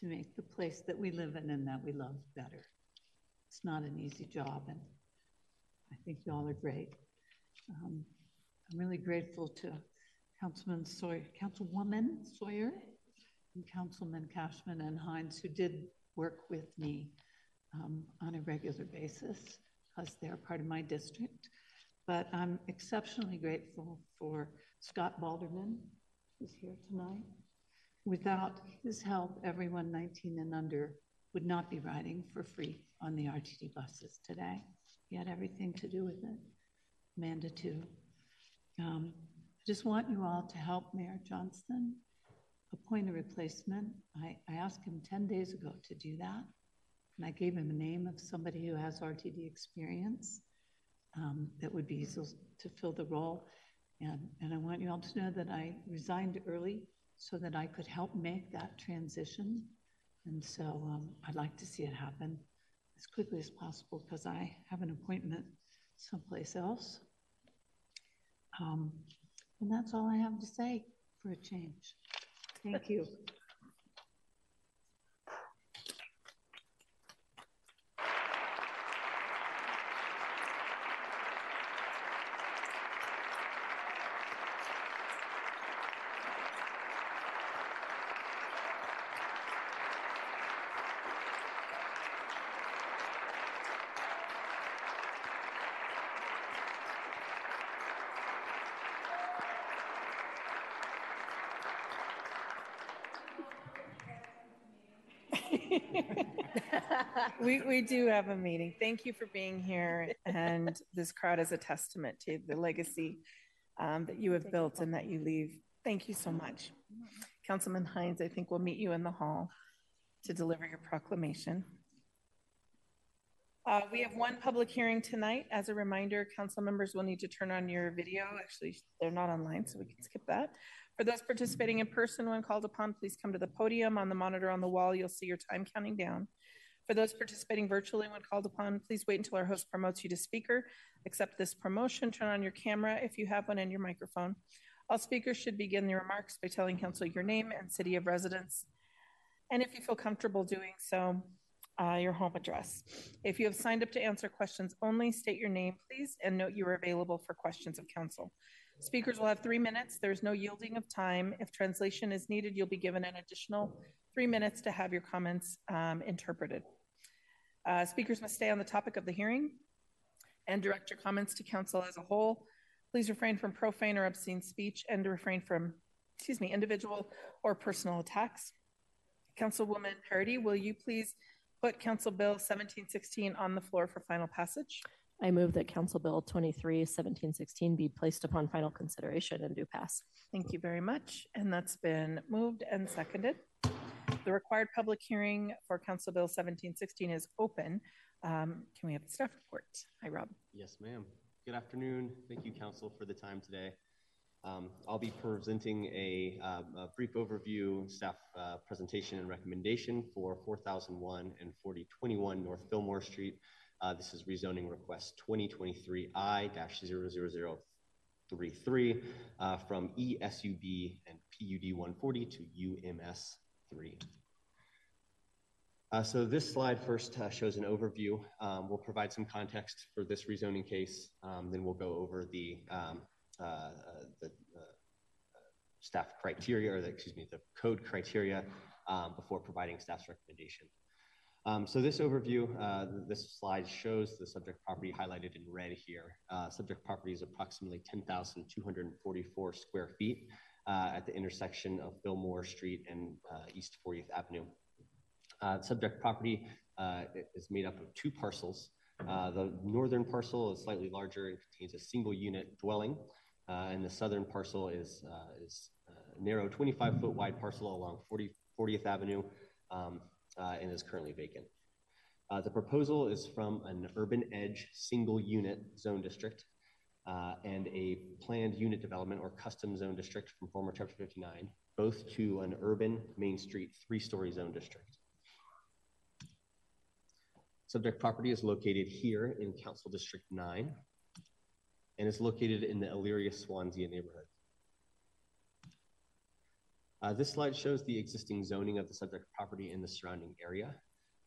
to make the place that we live in and that we love better. It's not an easy job, and I think you all are great. Um, I'm really grateful to Councilman Sawyer, Councilwoman Sawyer, and Councilman Kashmann and Hinds, who did work with me um, on a regular basis because they're part of my district. But I'm exceptionally grateful for Scott Baldermann, who's here tonight. Without his help, everyone 19 and under would not be riding for free on the RTD buses today. He had everything to do with it. Amanda, too. Um, I just want you all to help Mayor Johnston appoint a replacement. I, I asked him 10 days ago to do that. And I gave him a name of somebody who has RTD experience um, that would be to fill the role. And, and I want you all to know that I resigned early so that I could help make that transition. And so um, I'd like to see it happen as quickly as possible because I have an appointment someplace else. Um, and that's all I have to say for a change. Thank you. We, we do have a meeting. Thank you for being here. And this crowd is a testament to the legacy um, that you have built and that you leave. Thank you so much. Councilman Hinds, I think we'll meet you in the hall to deliver your proclamation. Uh, we have one public hearing tonight. As a reminder, council members will need to turn on your video. Actually, they're not online, so we can skip that. For those participating in person, when called upon, please come to the podium. On the monitor on the wall, you'll see your time counting down. For those participating virtually when called upon, please wait until our host promotes you to speaker. Accept this promotion, turn on your camera if you have one and your microphone. All speakers should begin their remarks by telling council your name and city of residence. And if you feel comfortable doing so, uh, your home address. If you have signed up to answer questions only, state your name, please, and note you are available for questions of council. Speakers will have three minutes. There's no yielding of time. If translation is needed, you'll be given an additional three minutes to have your comments um, interpreted. Uh, speakers must stay on the topic of the hearing and direct your comments to council as a whole. Please refrain from profane or obscene speech and refrain from, excuse me, individual or personal attacks. Councilwoman Parady, will you please put Council Bill 1716 on the floor for final passage? I move that Council Bill 23 1716 be placed upon final consideration and do pass. Thank you very much. And that's been moved and seconded. The required public hearing for Council Bill 1716 is open. Um, can we have the staff report? Hi, Rob. Yes, ma'am. Good afternoon. Thank you, Council, for the time today. Um, I'll be presenting a, uh, a brief overview, staff uh, presentation, and recommendation for 4001 and 4021 North Fillmore Street. Uh, this is rezoning request 2023I-00033 uh, from ESUB and PUD 140 to UMS three. Uh, so this slide first uh, shows an overview. Um, we'll provide some context for this rezoning case. Um, then we'll go over the, um, uh, uh the uh, staff criteria, or the, excuse me, the code criteria um, before providing staff's recommendation. Um, so this overview, uh, this slide shows the subject property highlighted in red here. subject property is approximately 10,244 square feet at the intersection of Fillmore Street and uh, East 40th Avenue. Uh, subject property uh, is made up of two parcels. Uh, the northern parcel is slightly larger and contains a single unit dwelling, uh, and the southern parcel is, is a narrow 25 foot wide parcel along 40, 40th Avenue um, and is currently vacant. the proposal is from an urban edge single unit zone district uh, and a planned unit development or custom zone district from former Chapter 59, both to an urban Main Street three story zone district. Subject property is located here in Council District 9 and is located in the Elyria Swansea neighborhood. Uh, this slide shows the existing zoning of the subject property in the surrounding area.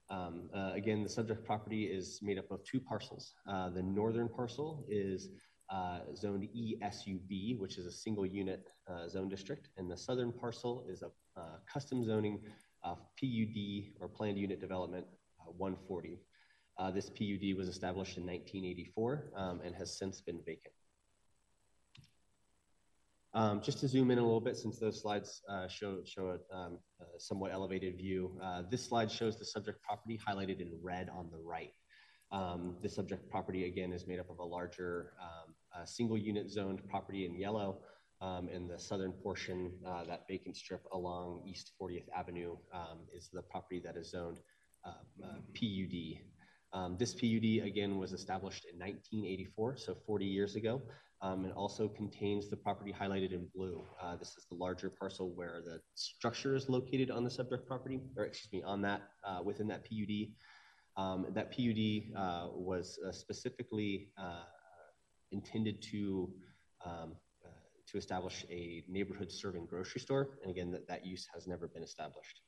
Um, uh, again, the subject property is made up of two parcels. Uh, the northern parcel is uh, zoned ESUB, which is a single unit uh, zone district, and the southern parcel is a uh, custom zoning PUD or planned unit development uh, 140. Uh, this PUD was established in 1984 um, and has since been vacant. Um, just to zoom in a little bit, since those slides uh, show, show a, um, a, somewhat elevated view, this slide shows the subject property highlighted in red on the right. Um, the subject property, again, is made up of a larger um, single unit zoned property in yellow. Um, and the southern portion, uh, that vacant strip along East 40th Avenue, um, is the property that is zoned uh, uh, PUD. Um, this PUD, again, was established in 1984, so 40 years ago. Um, and also contains the property highlighted in blue. Uh, this is the larger parcel where the structure is located on the subject property, or excuse me, on that uh, within that PUD. Um, that PUD uh, was specifically intended to um, uh, to establish a neighborhood serving grocery store, and again, that, that use has never been established.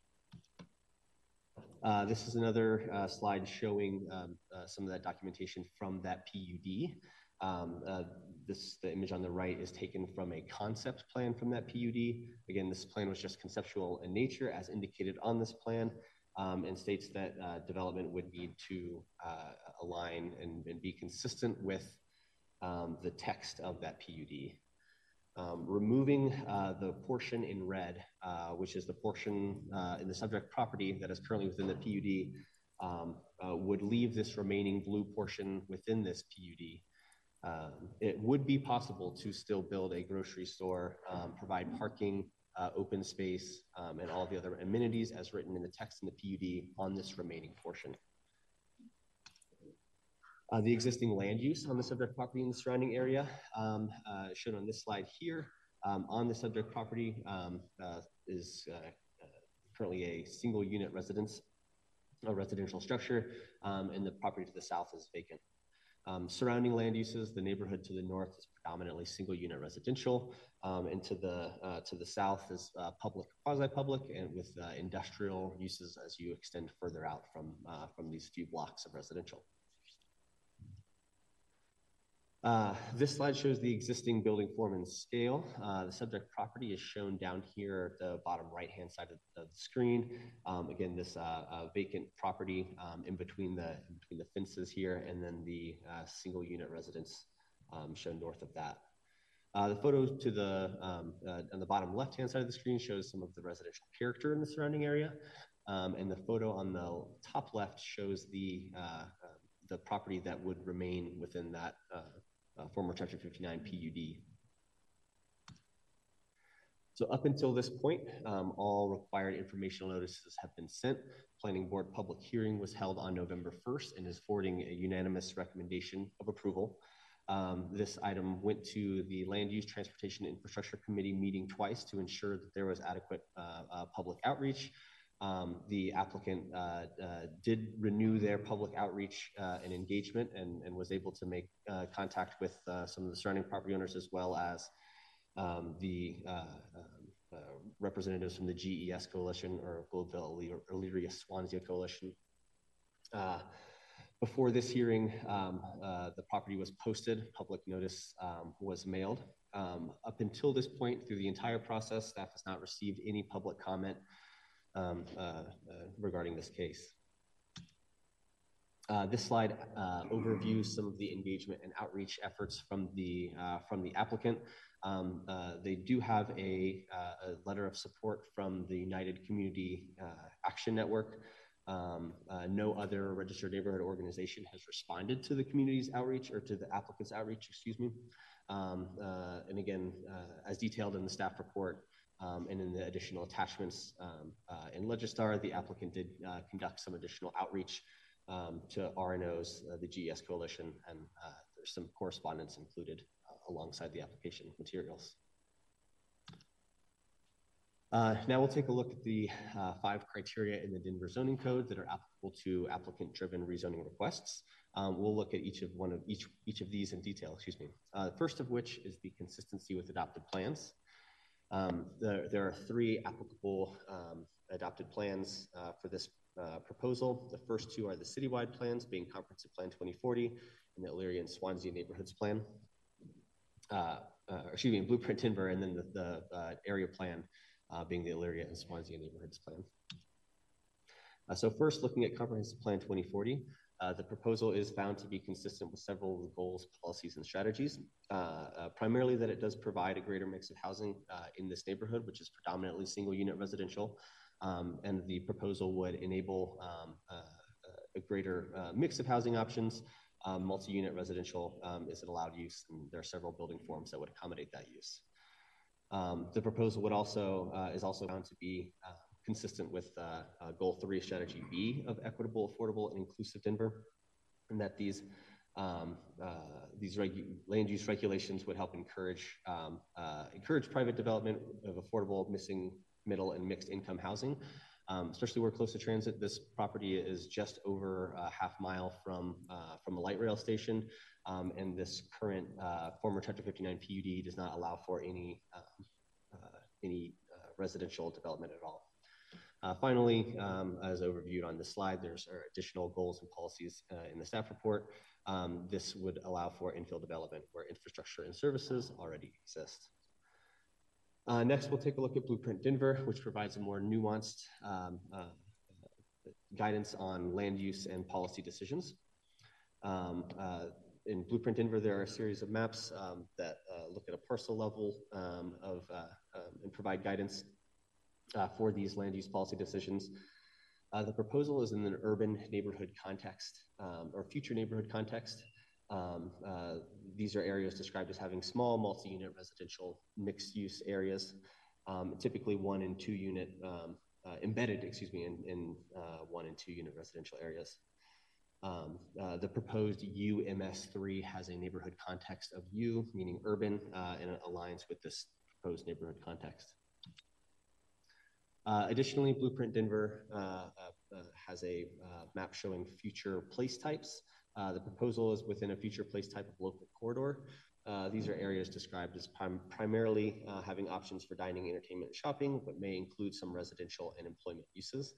Uh, this is another uh, slide showing um, uh, some of that documentation from that PUD. Um, uh, this, the image on the right is taken from a concept plan from that PUD. Again, this plan was just conceptual in nature as indicated on this plan um, and states that uh, development would need to align and, and, be consistent with um, the text of that PUD. Um, removing uh, the portion in red, uh, which is the portion uh, in the subject property that is currently within the PUD, um, uh, would leave this remaining blue portion within this PUD. Um, it would be possible to still build a grocery store, um, provide parking, uh, open space, um, and all the other amenities as written in the text in the PUD on this remaining portion. Uh, the existing land use on the subject property in the surrounding area, um, uh, shown on this slide here, um, on the subject property um, uh, is uh, uh, currently a single unit residence, a residential structure, um, and the property to the south is vacant. Um, surrounding land uses, the neighborhood to the north is predominantly single unit residential, um, and to the uh, to the south is public, quasi-public, and with industrial uses as you extend further out from from these few blocks of residential. Uh, this slide shows the existing building form and scale. Uh, the subject property is shown down here at the bottom right-hand side of, of, the screen. Um, again, this uh, uh vacant property um, in between the in between the fences here, and then the uh, single-unit residence um, shown north of that. The photo to the um, on the bottom left-hand side of the screen shows some of the residential character in the surrounding area, um, and the photo on the top left shows the the property that would remain within that uh, former Chapter 59 PUD. So up until this point, um, all required informational notices have been sent. Planning Board public hearing was held on November 1st and is forwarding a unanimous recommendation of approval. Um, this item went to the Land Use Transportation Infrastructure Committee meeting twice to ensure that there was adequate uh, uh, public outreach um, the applicant uh, uh, did renew their public outreach uh, and engagement and, and, was able to make uh, contact with uh, some of the surrounding property owners as well as um, the uh, representatives from the GES Coalition or Globeville Elyria Swansea Coalition. before this hearing, um, the property was posted, public notice um, was mailed. Um, up until this point, through the entire process, staff has not received any public comment um, uh, uh, regarding this case. Uh, this slide uh, overviews some of the engagement and outreach efforts from the uh, from the applicant. Um, uh, they do have a, a, letter of support from the United Community Action Network. Um, no other registered neighborhood organization has responded to the community's outreach or to the applicant's outreach, excuse me. Um, and again, as detailed in the staff report, um, and in the additional attachments um, uh, in Legistar, the applicant did uh, conduct some additional outreach um, to RNOs, uh, the GES Coalition, and uh, there's some correspondence included uh, alongside the application materials. Uh, now we'll take a look at the five criteria in the Denver zoning code that are applicable to applicant-driven rezoning requests. Um, we'll look at each of one of each each of these in detail. Excuse me. first of which is the consistency with adopted plans. Um, there, there, are three applicable um, adopted plans uh, for this uh, proposal. The first two are the citywide plans, being Comprehensive Plan 2040 and the Elyria and Swansea Neighborhoods Plan. Uh, uh excuse me, Blueprint Denver, and then the, the uh, area plan uh, being the Elyria and Swansea Neighborhoods Plan. so first, looking at Comprehensive Plan 2040, uh, the proposal is found to be consistent with several of the goals, policies, and strategies. Uh, uh, primarily, that it does provide a greater mix of housing uh, in this neighborhood, which is predominantly single unit residential. Um, and the proposal would enable um, uh, a greater mix of housing options. Um, multi unit residential um, is an allowed use, and there are several building forms that would accommodate that use. Um, the proposal would also is also found to be consistent with uh, uh, Goal 3 Strategy B of Equitable, Affordable, and Inclusive Denver, and that these Um, uh, these land use regulations would help encourage um, uh, encourage private development of affordable, missing middle and mixed income housing, um, especially where close to transit. This property is just over a half mile from uh, from a light rail station, um, and this current uh, former Chapter 59 PUD does not allow for any um, uh, any uh, residential development at all. Uh, finally, um, as overviewed on this slide, there's are additional goals and policies uh, in the staff report. Um, this would allow for infill development where infrastructure and services already exist. Uh, next, we'll take a look at Blueprint Denver, which provides a more nuanced um, uh, guidance on land use and policy decisions. Um, uh, in Blueprint Denver, there are a series of maps um, that uh, look at a parcel level um, of uh, and provide guidance uh, for these land use policy decisions. Uh, the proposal is in an urban neighborhood context um, or future neighborhood context. Um, uh, these are areas described as having small multi-unit residential mixed-use areas, um, typically one and two unit um, uh, embedded, excuse me, in, in uh, one and two unit residential areas. Um, uh, the proposed UMS3 has a neighborhood context of U, meaning urban, uh, and it aligns with this proposed neighborhood context. Uh, additionally, Blueprint Denver uh, uh, uh has a uh, map showing future place types. the proposal is within a future place type of local corridor. these are areas described as prim primarily having options for dining, entertainment, and shopping, but may include some residential and employment uses,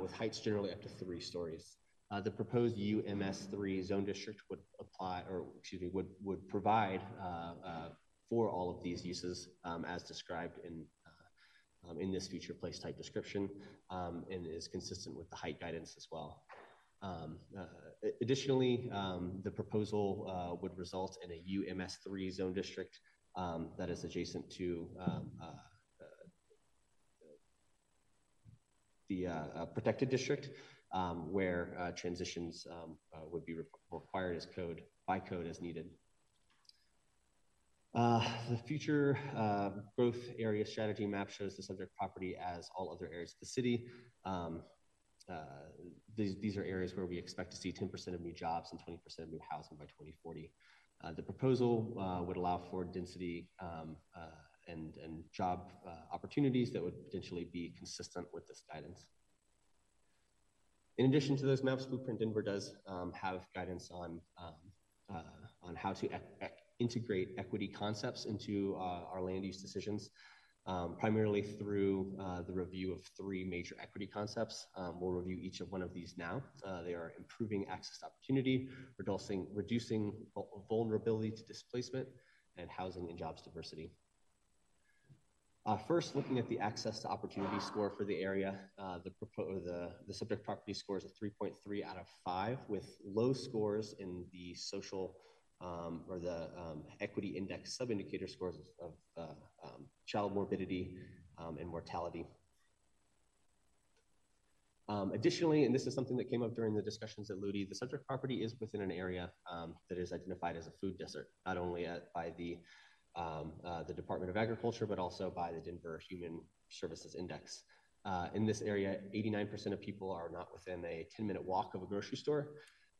with heights generally up to three stories. Uh, the proposed UMS3 zone district would apply, or excuse me, would would provide uh, uh, for all of these uses um, as described in um, in this future place type description um, and is consistent with the height guidance as well. Um, uh, additionally, um, the proposal uh, would result in a UMS3 zone district um, that is adjacent to um, uh, uh, the uh, protected district where uh, transitions would be re required as code by code as needed. Uh, the future uh, growth area strategy map shows the subject property as all other areas of the city. Um, uh, these, these are areas where we expect to see 10% of new jobs and 20% of new housing by 2040. Uh, the proposal uh, would allow for density um, and, and job opportunities that would potentially be consistent with this guidance. In addition to those maps, Blueprint Denver does um, have guidance on, um, on how to integrate equity concepts into uh, our land use decisions, um, primarily through uh, the review of three major equity concepts. Um, we'll review each of one of these now. Uh, they are improving access to opportunity, reducing, reducing vulnerability to displacement, and housing and jobs diversity. Uh, first, looking at the access to opportunity score for the area, uh, the, the, the, subject property score is a 3.3 out of 5, with low scores in the social um, or the um, equity index sub-indicator scores of, of uh, um, child morbidity um, and mortality. Um, additionally, and this is something that came up during the discussions at LUTI, the subject property is within an area um, that is identified as a food desert, not only at, by the, uh, the Department of Agriculture, but also by the Denver Human Services Index. Uh, in this area, 89% of people are not within a 10 minute walk of a grocery store,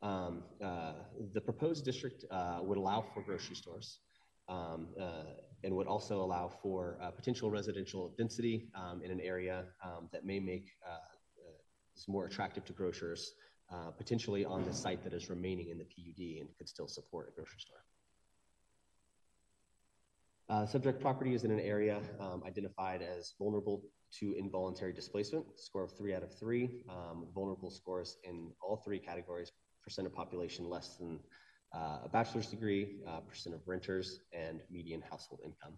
um, uh, the proposed district uh, would allow for grocery stores um, uh, and would also allow for uh, potential residential density um, in an area um, that may make uh, uh, this more attractive to grocers, potentially on the site that is remaining in the PUD and could still support a grocery store. Subject property is in an area um, identified as vulnerable to involuntary displacement, score of three out of three. Um, vulnerable scores in all three categories percent of population less than uh, a bachelor's degree, uh, percent of renters, and median household income.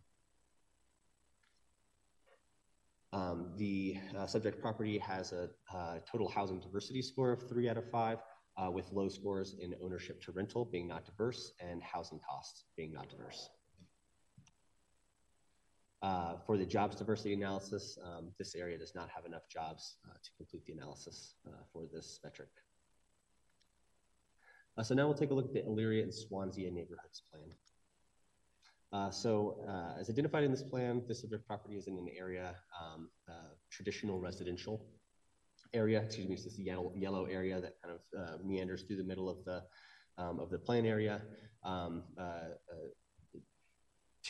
Um, the uh, subject property has a uh, total housing diversity score of three out of five, uh, with low scores in ownership to rental being not diverse and housing costs being not diverse. Uh, for the jobs diversity analysis, um, this area does not have enough jobs to complete the analysis for this metric. Uh, so now we'll take a look at the Elyria and Swansea neighborhoods plan. Uh, so uh, as identified in this plan, this subject property is in an area, um, uh, traditional residential area, excuse me, it's this yellow, yellow area that kind of uh, meanders through the middle of the, um, of the plan area. Um, uh,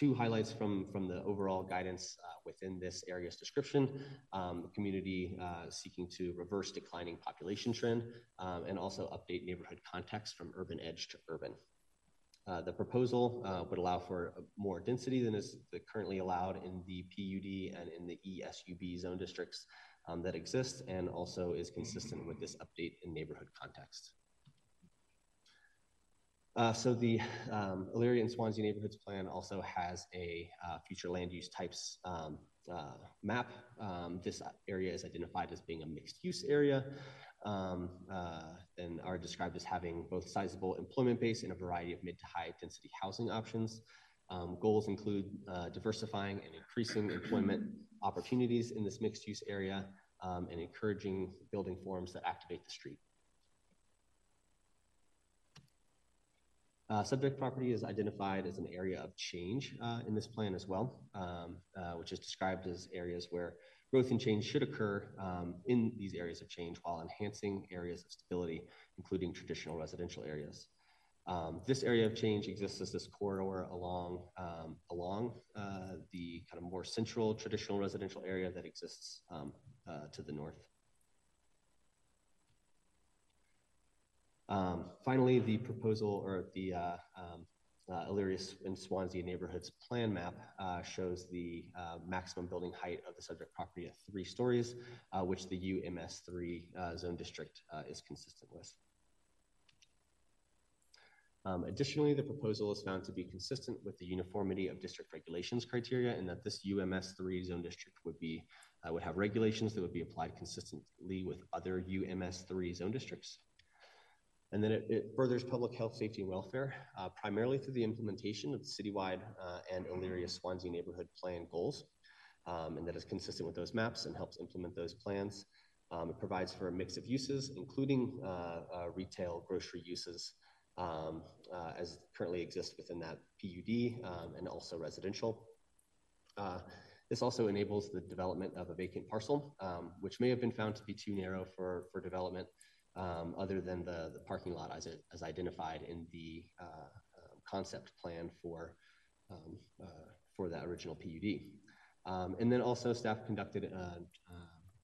two highlights from, from the overall guidance uh, within this area's description. Um, community uh, seeking to reverse declining population trend um, and also update neighborhood context from urban edge to urban. Uh, the proposal uh, would allow for more density than is currently allowed in the PUD and in the ESUB zone districts um, that exist and also is consistent with this update in neighborhood context. Uh, so the um, and Swansea Neighborhoods Plan also has a uh, future land use types um, uh, map. Um, this area is identified as being a mixed use area um, uh, and are described as having both sizable employment base and a variety of mid to high density housing options. Um, goals include uh, diversifying and increasing employment opportunities in this mixed use area um, and encouraging building forms that activate the street. Uh, subject property is identified as an area of change uh, in this plan as well, um, uh, which is described as areas where growth and change should occur um, in these areas of change while enhancing areas of stability, including traditional residential areas. Um, this area of change exists as this corridor along, um, along uh, the kind of more central traditional residential area that exists um, uh, to the north. Um, finally, the proposal or the uh, um, uh, Elyria and Swansea neighborhoods plan map uh, shows the uh, maximum building height of the subject property at three stories, uh, which the UMS3 uh, zone district uh, is consistent with. Um, additionally, the proposal is found to be consistent with the uniformity of district regulations criteria and that this UMS3 zone district would be would have regulations that would be applied consistently with other UMS3 zone districts. And then it, it, furthers public health, safety, and welfare, uh, primarily through the implementation of the citywide uh, and Elyria Swansea neighborhood plan goals. Um, and that is consistent with those maps and helps implement those plans. Um, it provides for a mix of uses, including uh, uh retail, grocery uses, um, uh, as currently exist within that PUD um, and also residential. Uh, this also enables the development of a vacant parcel, um, which may have been found to be too narrow for, for development um, other than the, the parking lot as, it, as identified in the uh, uh, concept plan for, um, uh, for that original PUD. Um, and then also staff conducted an uh,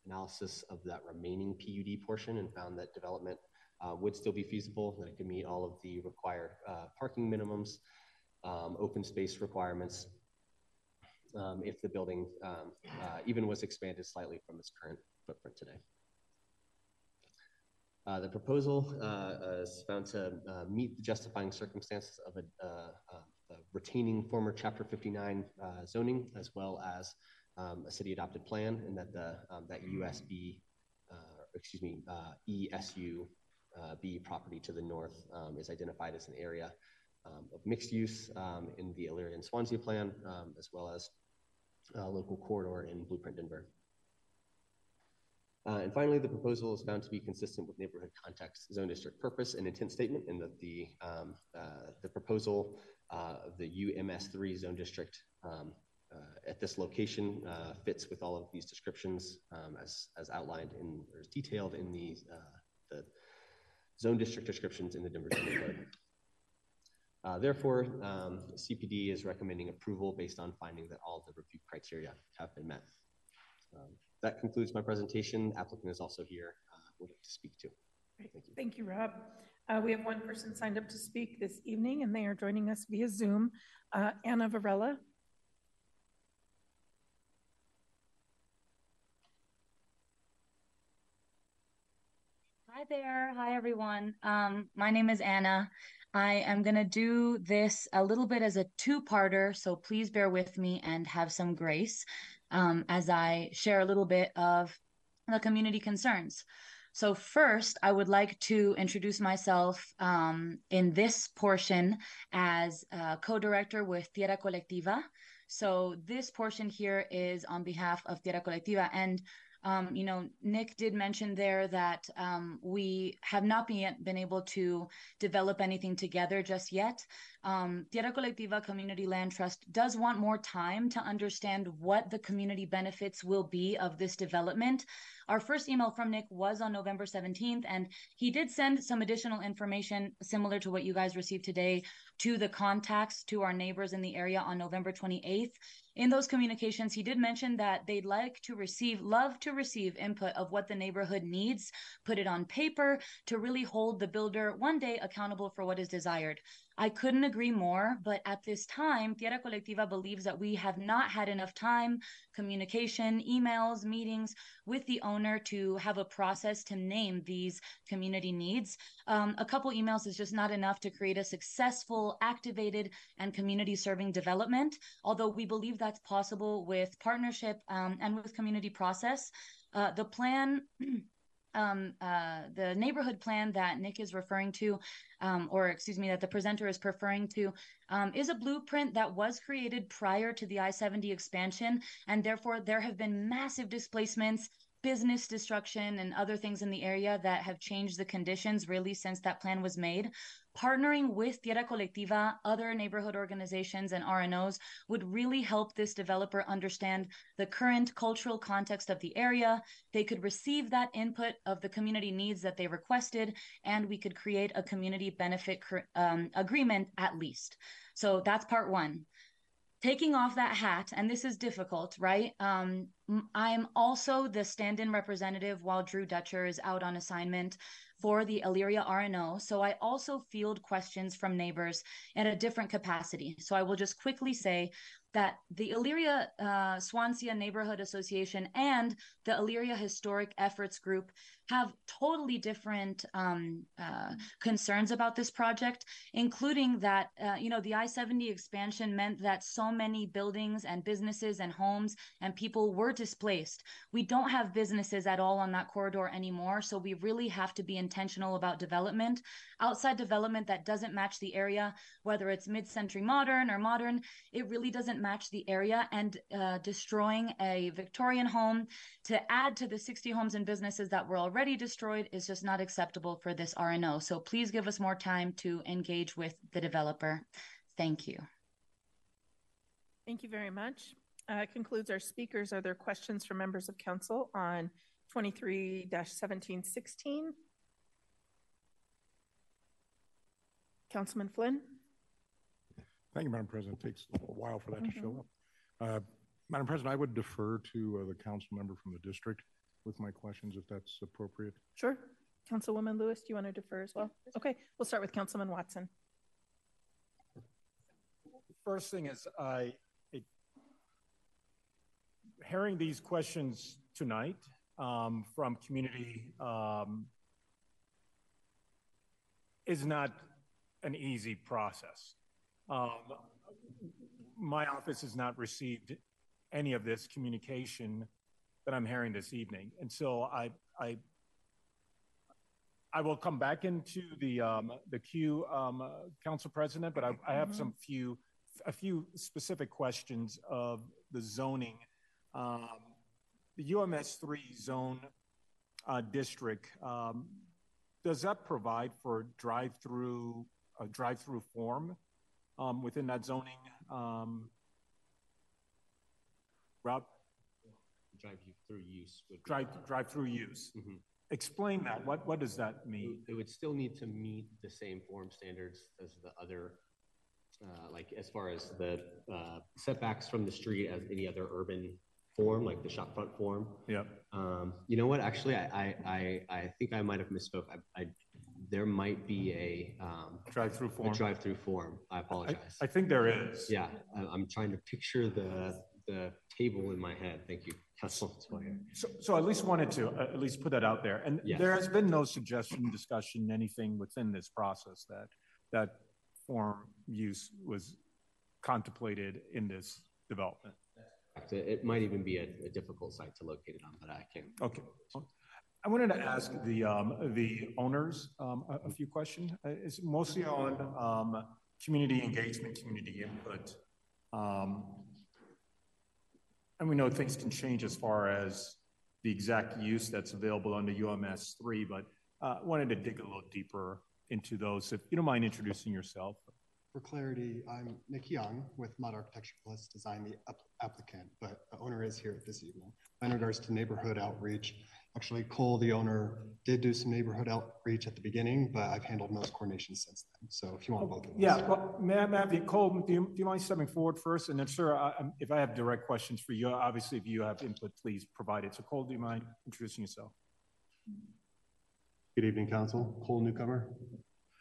analysis of that remaining PUD portion and found that development uh, would still be feasible, that it could meet all of the required uh, parking minimums, um, open space requirements, um, if the building even was expanded slightly from its current footprint today. Uh, the proposal uh, is found to uh, meet the justifying circumstances of a, uh, uh, retaining former Chapter 59 zoning as well as um, a city adopted plan, and that the um, that USB, excuse me, ESU B property to the north um, is identified as an area um, of mixed use um, in the Elyria and Swansea plan, um, as well as a local corridor in Blueprint Denver. Uh, and finally, the proposal is found to be consistent with neighborhood context, zone district purpose, and intent statement, and that the um, uh, the proposal uh, of the UMS3 zone district um, uh, at this location uh, fits with all of these descriptions um, as as outlined in or as detailed in the uh, the zone district descriptions in the Denver zoning code. Uh, therefore, um, CPD is recommending approval based on finding that all the review criteria have been met. Um, that concludes my presentation. The applicant is also here uh, would like to speak to. Great. Thank you. Thank you, Rob. Uh, we have one person signed up to speak this evening, and they are joining us via Zoom. Uh, Anna Varela. Hi there. Hi, everyone. Um, my name is Anna. I am going to do this a little bit as a two parter, so please bear with me and have some grace um, as I share a little bit of the community concerns. So, first, I would like to introduce myself um, in this portion as a co director with Tierra Colectiva. So, this portion here is on behalf of Tierra Colectiva. And Um, you know, Nick did mention there that um, we have not been, been able to develop anything together just yet. Um, Tierra Colectiva Community Land Trust does want more time to understand what the community benefits will be of this development. Our first email from Nick was on November 17th, and he did send some additional information similar to what you guys received today to the contacts to our neighbors in the area on November 28th. In those communications, he did mention that they'd like to receive, love to receive input of what the neighborhood needs, put it on paper to really hold the builder one day accountable for what is desired. I couldn't agree more, but at this time, Tierra Colectiva believes that we have not had enough time, communication, emails, meetings with the owner to have a process to name these community needs. Um, a couple emails is just not enough to create a successful, activated, and community serving development, although we believe that's possible with partnership um, and with community process. Uh, the plan <clears throat> um, uh, the neighborhood plan that Nick is referring to, um, or excuse me, that the presenter is referring to, um, is a blueprint that was created prior to the I 70 expansion. And therefore, there have been massive displacements business destruction and other things in the area that have changed the conditions really since that plan was made. Partnering with Tierra Colectiva, other neighborhood organizations, and RNOs would really help this developer understand the current cultural context of the area. They could receive that input of the community needs that they requested, and we could create a community benefit um, agreement at least. So that's part one taking off that hat, and this is difficult, right? Um, I'm also the stand in representative while Drew Dutcher is out on assignment for the Elyria RNO. So I also field questions from neighbors in a different capacity. So I will just quickly say that the Elyria uh, Swansea Neighborhood Association and the Elyria Historic Efforts Group have totally different um, uh, concerns about this project, including that, uh, you know, the I 70 expansion meant that so many buildings and businesses and homes and people were displaced. We don't have businesses at all on that corridor anymore. So we really have to be intentional about development. Outside development that doesn't match the area, whether it's mid century modern or modern, it really doesn't match the area. And uh, destroying a Victorian home to add to the 60 homes and businesses that were already already destroyed is just not acceptable for this RNO. So please give us more time to engage with the developer. Thank you. Thank you very much. Uh, concludes our speakers. Are there questions from members of council on 23 1716? Councilman Flynn? Thank you, Madam President. It takes a while for that mm -hmm. to show mm-hmm. up. Uh, Madam President, I would defer to uh, the council member from the district with my questions if that's appropriate. Sure. Councilwoman Lewis, do you want to defer as well? Okay, we'll start with Councilman Watson. First thing is I, it, hearing these questions tonight um, from community um, is not an easy process. Um, my office has not received any of this communication that I'm hearing this evening. And so I, I, I will come back into the um, the queue, um, uh, Council President, but I, I have mm-hmm. some few a few specific questions of the zoning. Um, the UMS three zone uh, district um, does that provide for drive-through a drive-through form um, within that zoning um, route? drive through use would drive drive through use. Mm-hmm. Explain that. What what does that mean? It would still need to meet the same form standards as the other, uh, like as far as the uh, setbacks from the street as any other urban form, like the shop front form. Yeah. Um, you know what? Actually, I I I, I think I might have misspoke. I, I there might be a um, drive-through form. A drive-through form. I apologize. I, I think there is. Yeah, I, am trying to picture the the table in my head. Thank you. So, so at least wanted to uh, at least put that out there. And yes. there has been no suggestion, discussion, anything within this process that that form use was contemplated in this development. It might even be a, a difficult site to locate it on, but I can't. Okay. I wanted to ask the um, owners um, a, few questions. Uh, it's mostly on um, community engagement, community input. And we know things can change as far as the exact use that's available under UMS three, but uh, wanted to dig a little deeper into those. If you don't mind introducing yourself. For clarity, I'm Nick Young with Mod Architecture Plus Design, the applicant, but the owner is here this evening. In regards to neighborhood outreach, actually Cole, the owner, did do some neighborhood outreach at the beginning, but I've handled most coordination since then. So if you want both of those. Yeah, well, may I, Cole, do you, do you mind stepping forward first? And then, sir, I, if I have direct questions for you, obviously, if you have input, please provide it. So, Cole, do you mind introducing yourself? Good evening, Council. Cole Newcomer.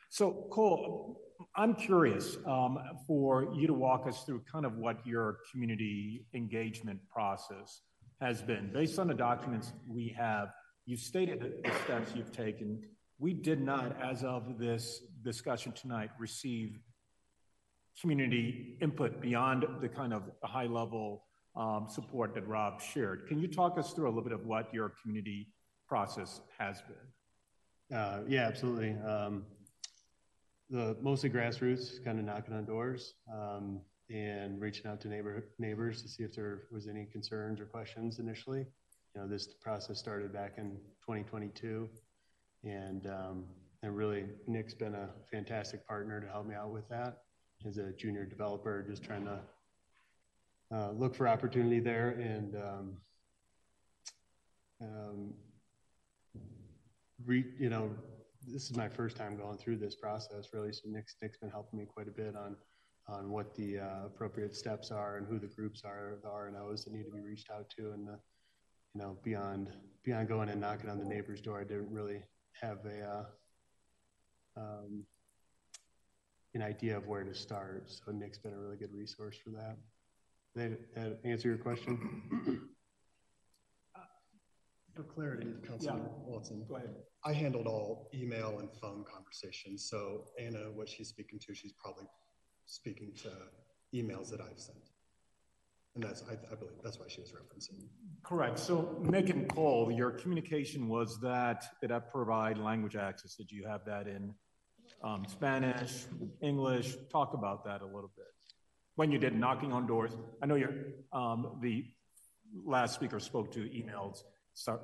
So, Cole, I'm curious um, for you to walk us through kind of what your community engagement process has been. Based on the documents we have, you've stated the steps you've taken. We did not, as of this discussion tonight, receive community input beyond the kind of high level um, support that Rob shared. Can you talk us through a little bit of what your community process has been? Uh, yeah, absolutely. Um, the mostly grassroots, kind of knocking on doors um, and reaching out to neighbor neighbors to see if there was any concerns or questions initially. You know, this process started back in 2022, and um, and really Nick's been a fantastic partner to help me out with that as a junior developer, just trying to uh, look for opportunity there and um, um, re, you know this is my first time going through this process really. So Nick's Nick's been helping me quite a bit on on what the uh, appropriate steps are and who the groups are, the R and O's that need to be reached out to, and the you know beyond beyond going and knocking on the neighbor's door, I didn't really have a uh, um, an idea of where to start. So Nick's been a really good resource for that. Did that answer your question? <clears throat> For clarity, Councilman yeah. Watson. Go ahead. I handled all email and phone conversations. So Anna, what she's speaking to, she's probably speaking to emails that I've sent. And that's, I, I believe, that's why she was referencing. Correct. So Nick and Cole, your communication was that, did that provide language access? Did you have that in um, Spanish, English? Talk about that a little bit. When you did knocking on doors, I know you're, um, the last speaker spoke to emails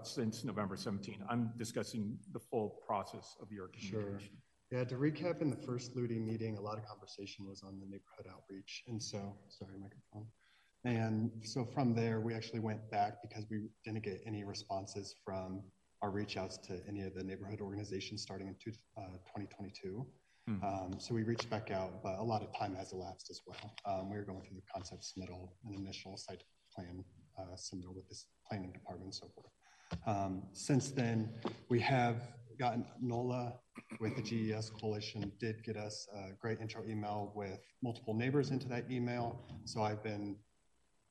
since November 17. I'm discussing the full process of your communication. Sure. Yeah, to recap, in the first LUTI meeting, a lot of conversation was on the neighborhood outreach. And so, sorry, microphone. And so from there, we actually went back because we didn't get any responses from our reach outs to any of the neighborhood organizations starting in two, uh, 2022. Hmm. Um, so we reached back out, but a lot of time has elapsed as well. Um, we were going through the concept submittal and initial site plan uh, submittal with this planning department and so forth. Um, since then, we have gotten NOLA with the GES Coalition did get us a great intro email with multiple neighbors into that email. So I've been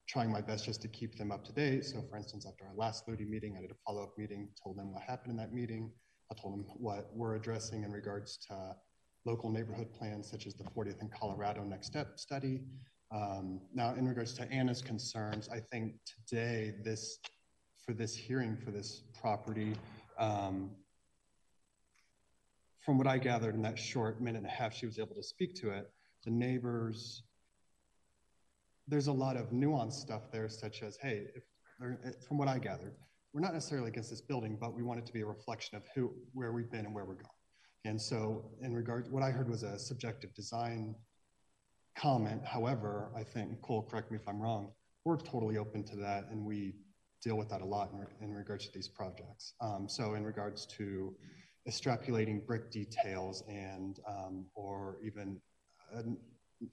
trying my best just to keep them up to date. So for instance, after our last LUTI meeting, I did a follow-up meeting, told them what happened in that meeting. I told them what we're addressing in regards to local neighborhood plans, such as the 40th in Colorado Next Step study. Um, now, in regards to Anna's concerns, I think today this for this hearing for this property. Um, from what I gathered in that short minute and a half she was able to speak to it, the neighbors, there's a lot of nuanced stuff there, such as, hey, if, from what I gathered, we're not necessarily against this building, but we want it to be a reflection of who, where we've been and where we're going. And so, in regard, what I heard was a subjective design comment. However, I think Cole, correct me if I'm wrong, we're totally open to that, and we deal with that a lot in, in regards to these projects. Um, so in regards to extrapolating brick details and um, or even uh,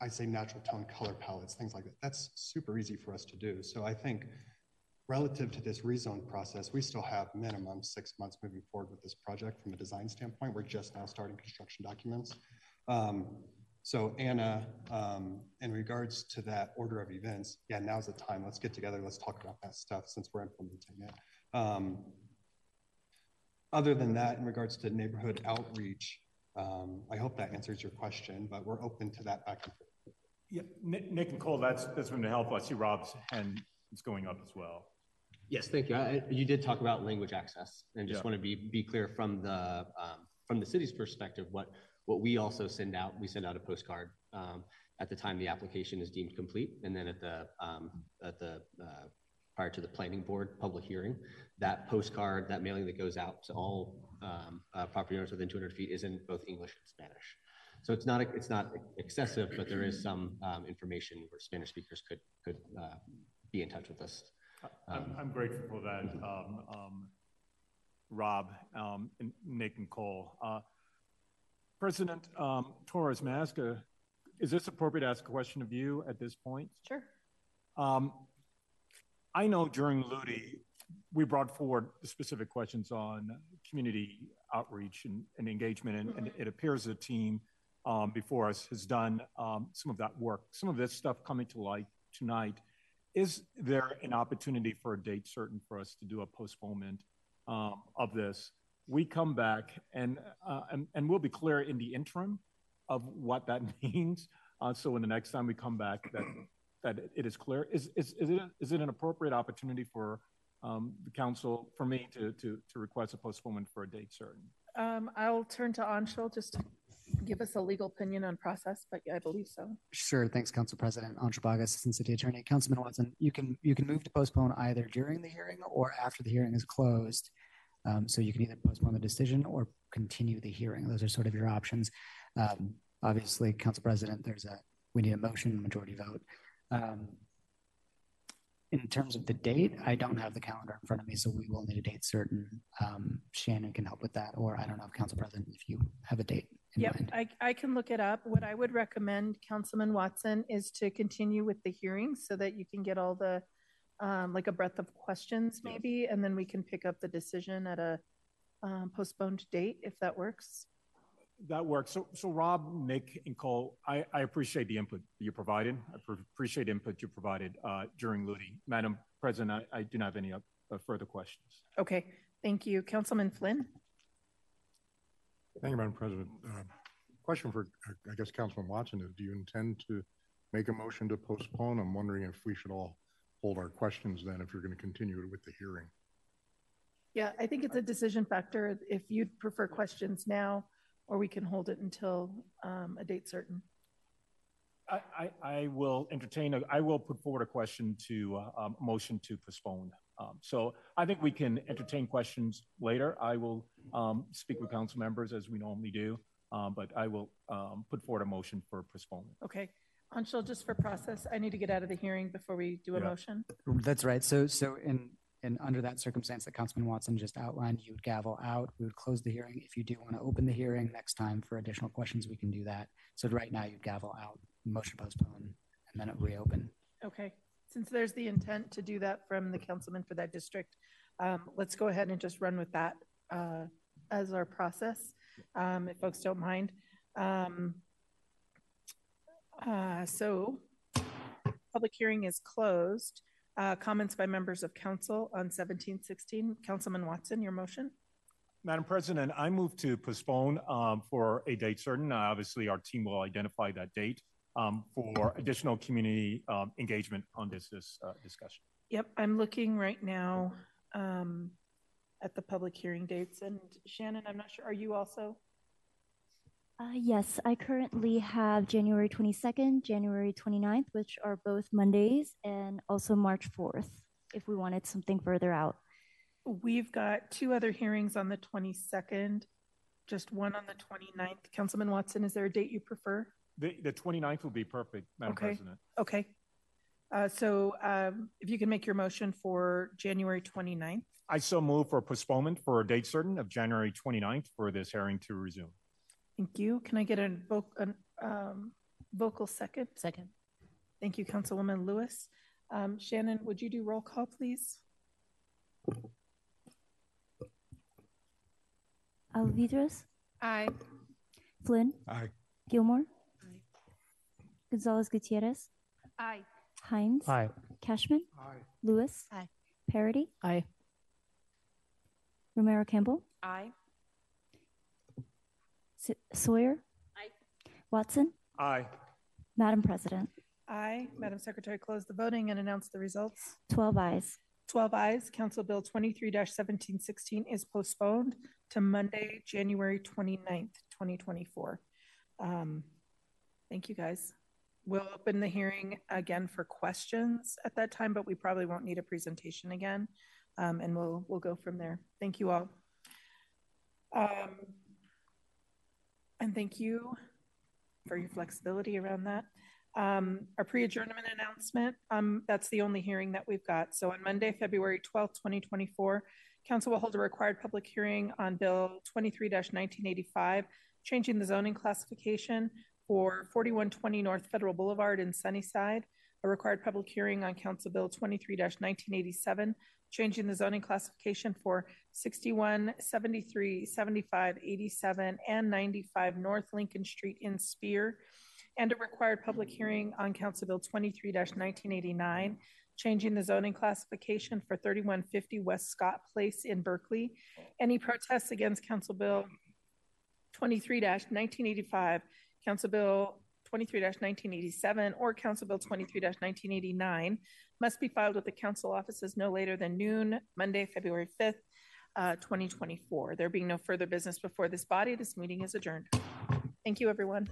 I'd say natural tone color palettes, things like that. That's super easy for us to do. So I think relative to this rezone process, we still have minimum six months moving forward with this project from a design standpoint. We're just now starting construction documents. Um, so Anna, um, in regards to that order of events, yeah, now's the time. Let's get together. Let's talk about that stuff since we're implementing it. Um, other than that, in regards to neighborhood outreach, um, I hope that answers your question, but we're open to that back and forth. Yeah, Nick, Nick and Cole, that's that's going to help. I see Rob's hand is going up as well. Yes, thank you. I, you did talk about language access, and just yeah. want to be be clear from the um, from the city's perspective what what we also send out, we send out a postcard um, at the time the application is deemed complete, and then at the um, at the uh, prior to the planning board public hearing. That postcard, that mailing that goes out to all um, uh, property owners within 200 feet is in both English and Spanish. So it's not it's not excessive, but there is some um, information where Spanish speakers could could uh, be in touch with us. I'm, Um, I'm grateful for that, um, um, Rob, um, and Nick and Cole. Uh, President um, Torres Masca, is this appropriate to ask a question of you at this point? Sure. Um, I know during LUTI, we brought forward the specific questions on community outreach and, and engagement, and, and it appears the team um, before us has done um, some of that work. Some of this stuff coming to light tonight. Is there an opportunity for a date certain for us to do a postponement um, of this? We come back and, uh, and and we'll be clear in the interim of what that <laughs> means. Uh, so when the next time we come back, that that it is clear. Is is is it is it an appropriate opportunity for um, the council for me to to to request a postponement for a date certain? Um, I'll turn to Anshul just to give us a legal opinion on process, but yeah, I believe so. Sure. Thanks, Council President. Anshul Bagga, Assistant City Attorney. Councilman Watson, you can you can move to postpone either during the hearing or after the hearing is closed. Um, so you can either postpone the decision or continue the hearing. Those are sort of your options. Um, obviously, Council President, there's a we need a motion, majority vote. Um, in terms of the date, I don't have the calendar in front of me, so we will need a date certain. Um, Shannon can help with that, or I don't know, if Council President, if you have a date in Yep, mind. I, I can look it up. What I would recommend, Councilman Watson, is to continue with the hearing so that you can get all the, um, like a breadth of questions maybe, and then we can pick up the decision at a um, postponed date if that works. That works. So, so Rob, Nick, and Cole, I, I appreciate the input you provided. I pr- appreciate the input you provided uh, during LUTI. Madam President, I, I do not have any uh, further questions. Okay, thank you. Councilman Flynn? Thank you, Madam President. Uh, Question for, uh, I guess, Councilman Watson is, do you intend to make a motion to postpone? I'm wondering if we should all hold our questions then, if you're going to continue it with the hearing. Yeah, I think it's a decision factor if you'd prefer questions now, or we can hold it until um, a date certain. I, I, I will entertain, a, I will put forward a question to, uh, um, motion to postpone. Um, so I think we can entertain questions later. I will um, speak with council members as we normally do, um, but I will um, put forward a motion for postponement. Okay. Anshul, just for process, I need to get out of the hearing before we do a Yeah. motion. That's right. So, so in, in under that circumstance that Councilman Watson just outlined, you would gavel out, we would close the hearing. If you do want to open the hearing next time for additional questions, we can do that. So right now you'd gavel out, motion postpone, and then it reopen. Okay. Since there's the intent to do that from the councilman for that district, um, let's go ahead and just run with that uh, as our process, um, if folks don't mind. Um, uh, so, public hearing is closed. Uh, comments by members of council on 1716. Councilman Watson, your motion? Madam President, I move to postpone um, for a date certain. Uh, Obviously, our team will identify that date um, for additional community um, engagement on this, this uh, discussion. Yep, I'm looking right now um, at the public hearing dates. And Shannon, I'm not sure, are you also? Uh, yes, I currently have January 22nd, January 29th, which are both Mondays, and also March 4th, if we wanted something further out. We've got two other hearings on the 22nd, just one on the 29th. Councilman Watson, is there a date you prefer? The, the 29th will be perfect, Madam Okay. President. Okay. Uh, so um, if you can make your motion for January 29th. I so move for a postponement for a date certain of January 29th for this hearing to resume. Thank you. Can I get a voc- an, um, vocal second? Second. Thank you, Councilwoman Lewis. Um, Shannon, would you do roll call, please? Alvidrez? Aye. Flynn? Aye. Gilmore? Aye. Gonzales Gutierrez? Aye. Hinds? Aye. Kashmann? Aye. Lewis? Aye. Parady? Aye. Romero Campbell? Aye. S- Sawyer? Aye. Watson? Aye. Madam President? Aye. Madam Secretary, close the voting and announce the results. 12 ayes. 12 ayes. Council Bill 23-1716 is postponed to Monday, January 29th, 2024. Um, Thank you, guys. we'll open the hearing again for questions at that time, but we probably won't need a presentation again. Um, and we'll, we'll go from there. Thank you all. Um, and thank you for your flexibility around that. Um, our pre-adjournment announcement, um, that's the only hearing that we've got. So on Monday, February 12th, 2024, Council will hold a required public hearing on Bill 23-1985, changing the zoning classification for 4120 North Federal Boulevard in Sunnyside. A required public hearing on Council Bill 23-1987, changing the zoning classification for 61, 73, 75, 87, and 95 North Lincoln Street in Speer, and a required public hearing on Council Bill 23-1989, changing the zoning classification for 3150 West Scott Place in Berkeley. Any protests against Council Bill 23-1985, Council Bill 23-1987, or Council Bill 23-1989 must be filed with the council offices no later than noon, Monday, February 5th, uh, 2024. There being no further business before this body, this meeting is adjourned. Thank you, everyone.